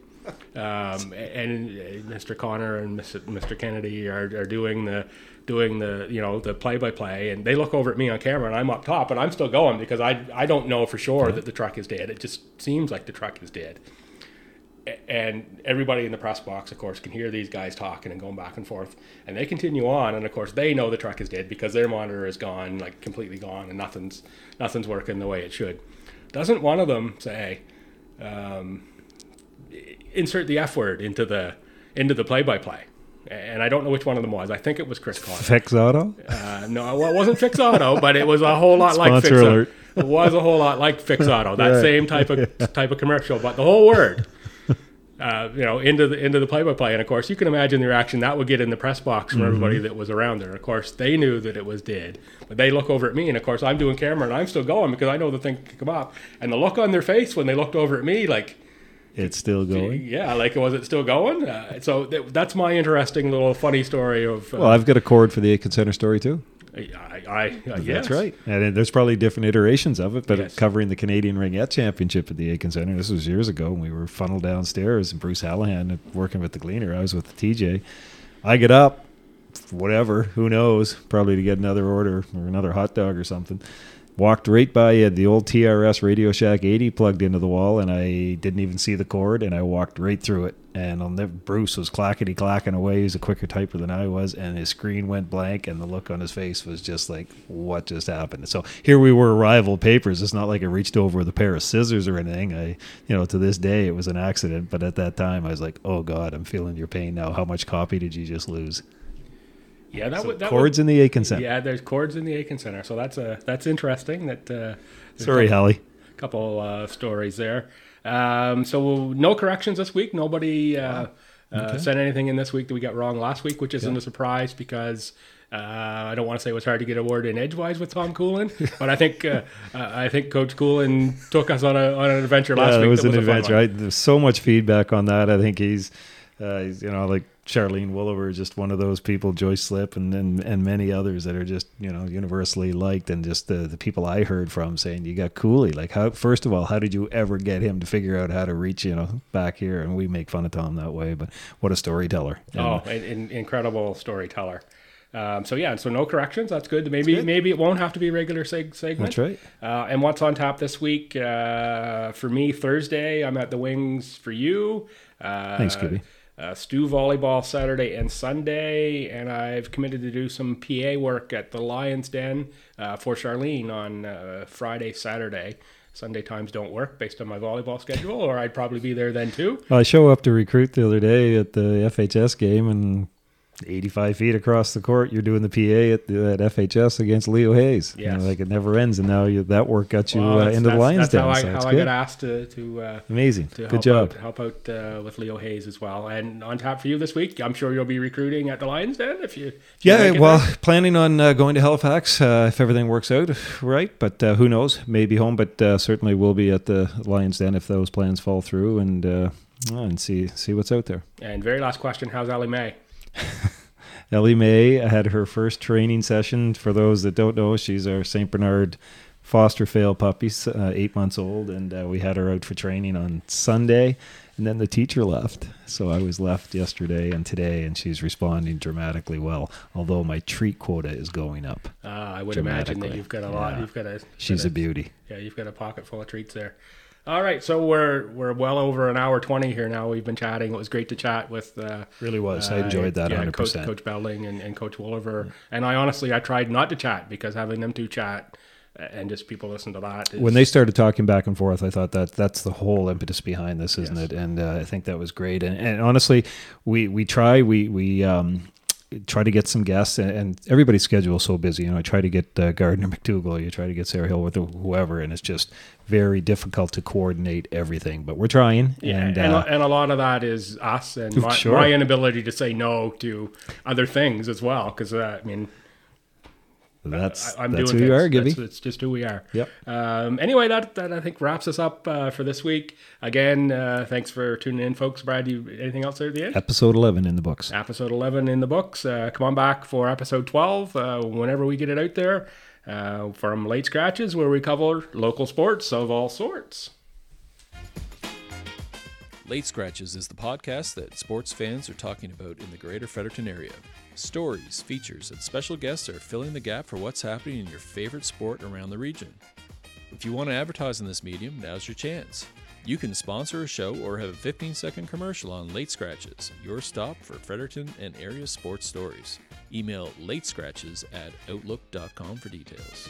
Um, and Mr. Connor and Mr. Kennedy are, are doing the doing the you know the play by play, and they look over at me on camera, and I'm up top, and I'm still going because I I don't know for sure that the truck is dead. It just seems like the truck is dead. And everybody in the press box, of course, can hear these guys talking and going back and forth, and they continue on. And of course, they know the truck is dead because their monitor is gone, like completely gone, and nothing's nothing's working the way it should. Doesn't one of them say? Um, insert the F word into the into the play by play. And I don't know which one of them was. I think it was Chris Connor. Fix Auto? Uh, no, well, it wasn't Fix Auto, but it was a whole lot like Fix Auto. It was a whole lot like Fix Auto. That right. same type of type of commercial, but the whole word. Uh, you know, into the into the play-by-play, and of course, you can imagine the reaction that would get in the press box from mm-hmm. everybody that was around there. Of course, they knew that it was dead, but they look over at me, and of course, I'm doing camera, and I'm still going because I know the thing could come up. And the look on their face when they looked over at me, like, It's still going. Yeah, like was it still going? Uh, so th- that's my interesting little funny story of. Uh, Well, I've got a cord for the Aitken Center story too. I, I, I That's yes. right. And there's probably different iterations of it, but Yes. covering the Canadian Ringette Championship at the Aitken Center. This was years ago. And we were funneled downstairs, and Bruce Hallahan working with the Gleaner. I was with the TJ. I get up, whatever, who knows, probably to get another order or another hot dog or something. Walked right by uh, the old TRS Radio Shack 80 plugged into the wall, and I didn't even see the cord, and I walked right through it. And I'll never, Bruce was clackety clacking away. He's a quicker typer than I was, and his screen went blank, and the look on his face was just like, "What just happened?" So here we were, rival papers. It's not like I reached over with a pair of scissors or anything. I, you know, to this day it was an accident, but at that time I was like, "Oh God, I'm feeling your pain now. How much copy did you just lose?" Yeah, that So would that chords would, in the Aitken Center. Yeah, there's chords in the Aitken Center, so that's a that's interesting. That uh, Sorry, a Hallie. couple uh, stories there. Um, so no corrections this week. Nobody uh, uh, said anything in this week that we got wrong last week, which isn't a surprise because. Uh, I don't want to say it was hard to get a word in edgewise with Tom Coolin, but I think uh, uh, I think Coach Coolin took us on a on an adventure last yeah, week. it was an adventure. I, there's so much feedback on that. I think he's, uh, he's you know, like Charlene Woolaver, just one of those people, Joyce Slipp, and, and and many others that are just you know universally liked, and just the the people I heard from saying you got Cooley. Like, how first of all, how did you ever get him to figure out how to reach you know back here? And we make fun of Tom that way, but what a storyteller! And, Oh, an, an incredible storyteller. Um, so yeah, so no corrections. That's good. Maybe maybe it won't have to be a regular seg- segment. That's right. Uh, and what's on tap this week? Uh, for me, Thursday, I'm at the Wings for you. Uh, Thanks, Gibby. Uh, Stu volleyball Saturday and Sunday, and I've committed to do some PA work at the Lions Den uh, for Charlene on uh, Friday, Saturday. Sunday times don't work based on my volleyball schedule, or I'd probably be there then too. I show up to recruit the other day at the FHS game and 85 feet across the court, you're doing the PA at, the, at FHS against Leo Hayes. You know, like it never ends. And now you, that work got you Well, uh, into the Lions That's Den. how I, so how I got asked to to, uh, Amazing. to Good job. out, help out uh, with Leo Hayes as well. And on tap for you this week, I'm sure you'll be recruiting at the Lions Den if you. If you Yeah, well, planning on uh, going to Halifax uh, if everything works out, right? But uh, who knows? Maybe home, but uh, certainly we'll be at the Lions Den if those plans fall through and uh, and see see what's out there. And very last question: How's Ellie Mae? Ellie Mae had her first training session. For those that don't know, she's our St. Bernard foster fail puppy, uh, eight months old, and uh, we had her out for training on Sunday. And then the teacher left. So I was left yesterday and today, and she's responding dramatically well, although my treat quota is going up. Uh, I would imagine that you've got a lot. Yeah. You've got a. She's got a beauty. Yeah, you've got a pocket full of treats there. All right, so we're we're well over an hour twenty here now. We've been chatting. It was great to chat with. Uh, Really was. I uh, enjoyed that yeah, 100%. Coach, Coach Belding and, and Coach Woolaver. And I honestly, I tried not to chat because having them two chat uh, and just people listen to that. Is, when they started talking back and forth, I thought that that's the whole impetus behind this, isn't Yes. it? And uh, I think that was great. And, and honestly, we we try we we um, try to get some guests, and, and everybody's schedule is so busy. You know, I try to get uh, Gardner McDougall, you try to get Sarah Hill with whoever, and it's just very difficult to coordinate everything. But we're trying. Yeah, and, and, uh, and a lot of that is us and my, Sure. my inability to say no to other things as well. Because uh, I mean, that's I, I'm that's doing who you things. are, Gibby. That's, it's just who we are. Yep. Um, anyway, that, that I think wraps us up uh, for this week. Again, uh, thanks for tuning in, folks. Brad, you anything else there at the end? Episode eleven in the books. Episode 11 in the books. Uh, come on back for episode 12 uh, whenever we get it out there uh, from Late Scratches, where we cover local sports of all sorts. Late Scratches is the podcast that sports fans are talking about in the greater Fredericton area. Stories, features, and special guests are filling the gap for what's happening in your favorite sport around the region. If you want to advertise in this medium, now's your chance. You can sponsor a show or have a 15 second commercial on Late Scratches, your stop for Fredericton and area sports stories. Email latescratches at outlook.com for details.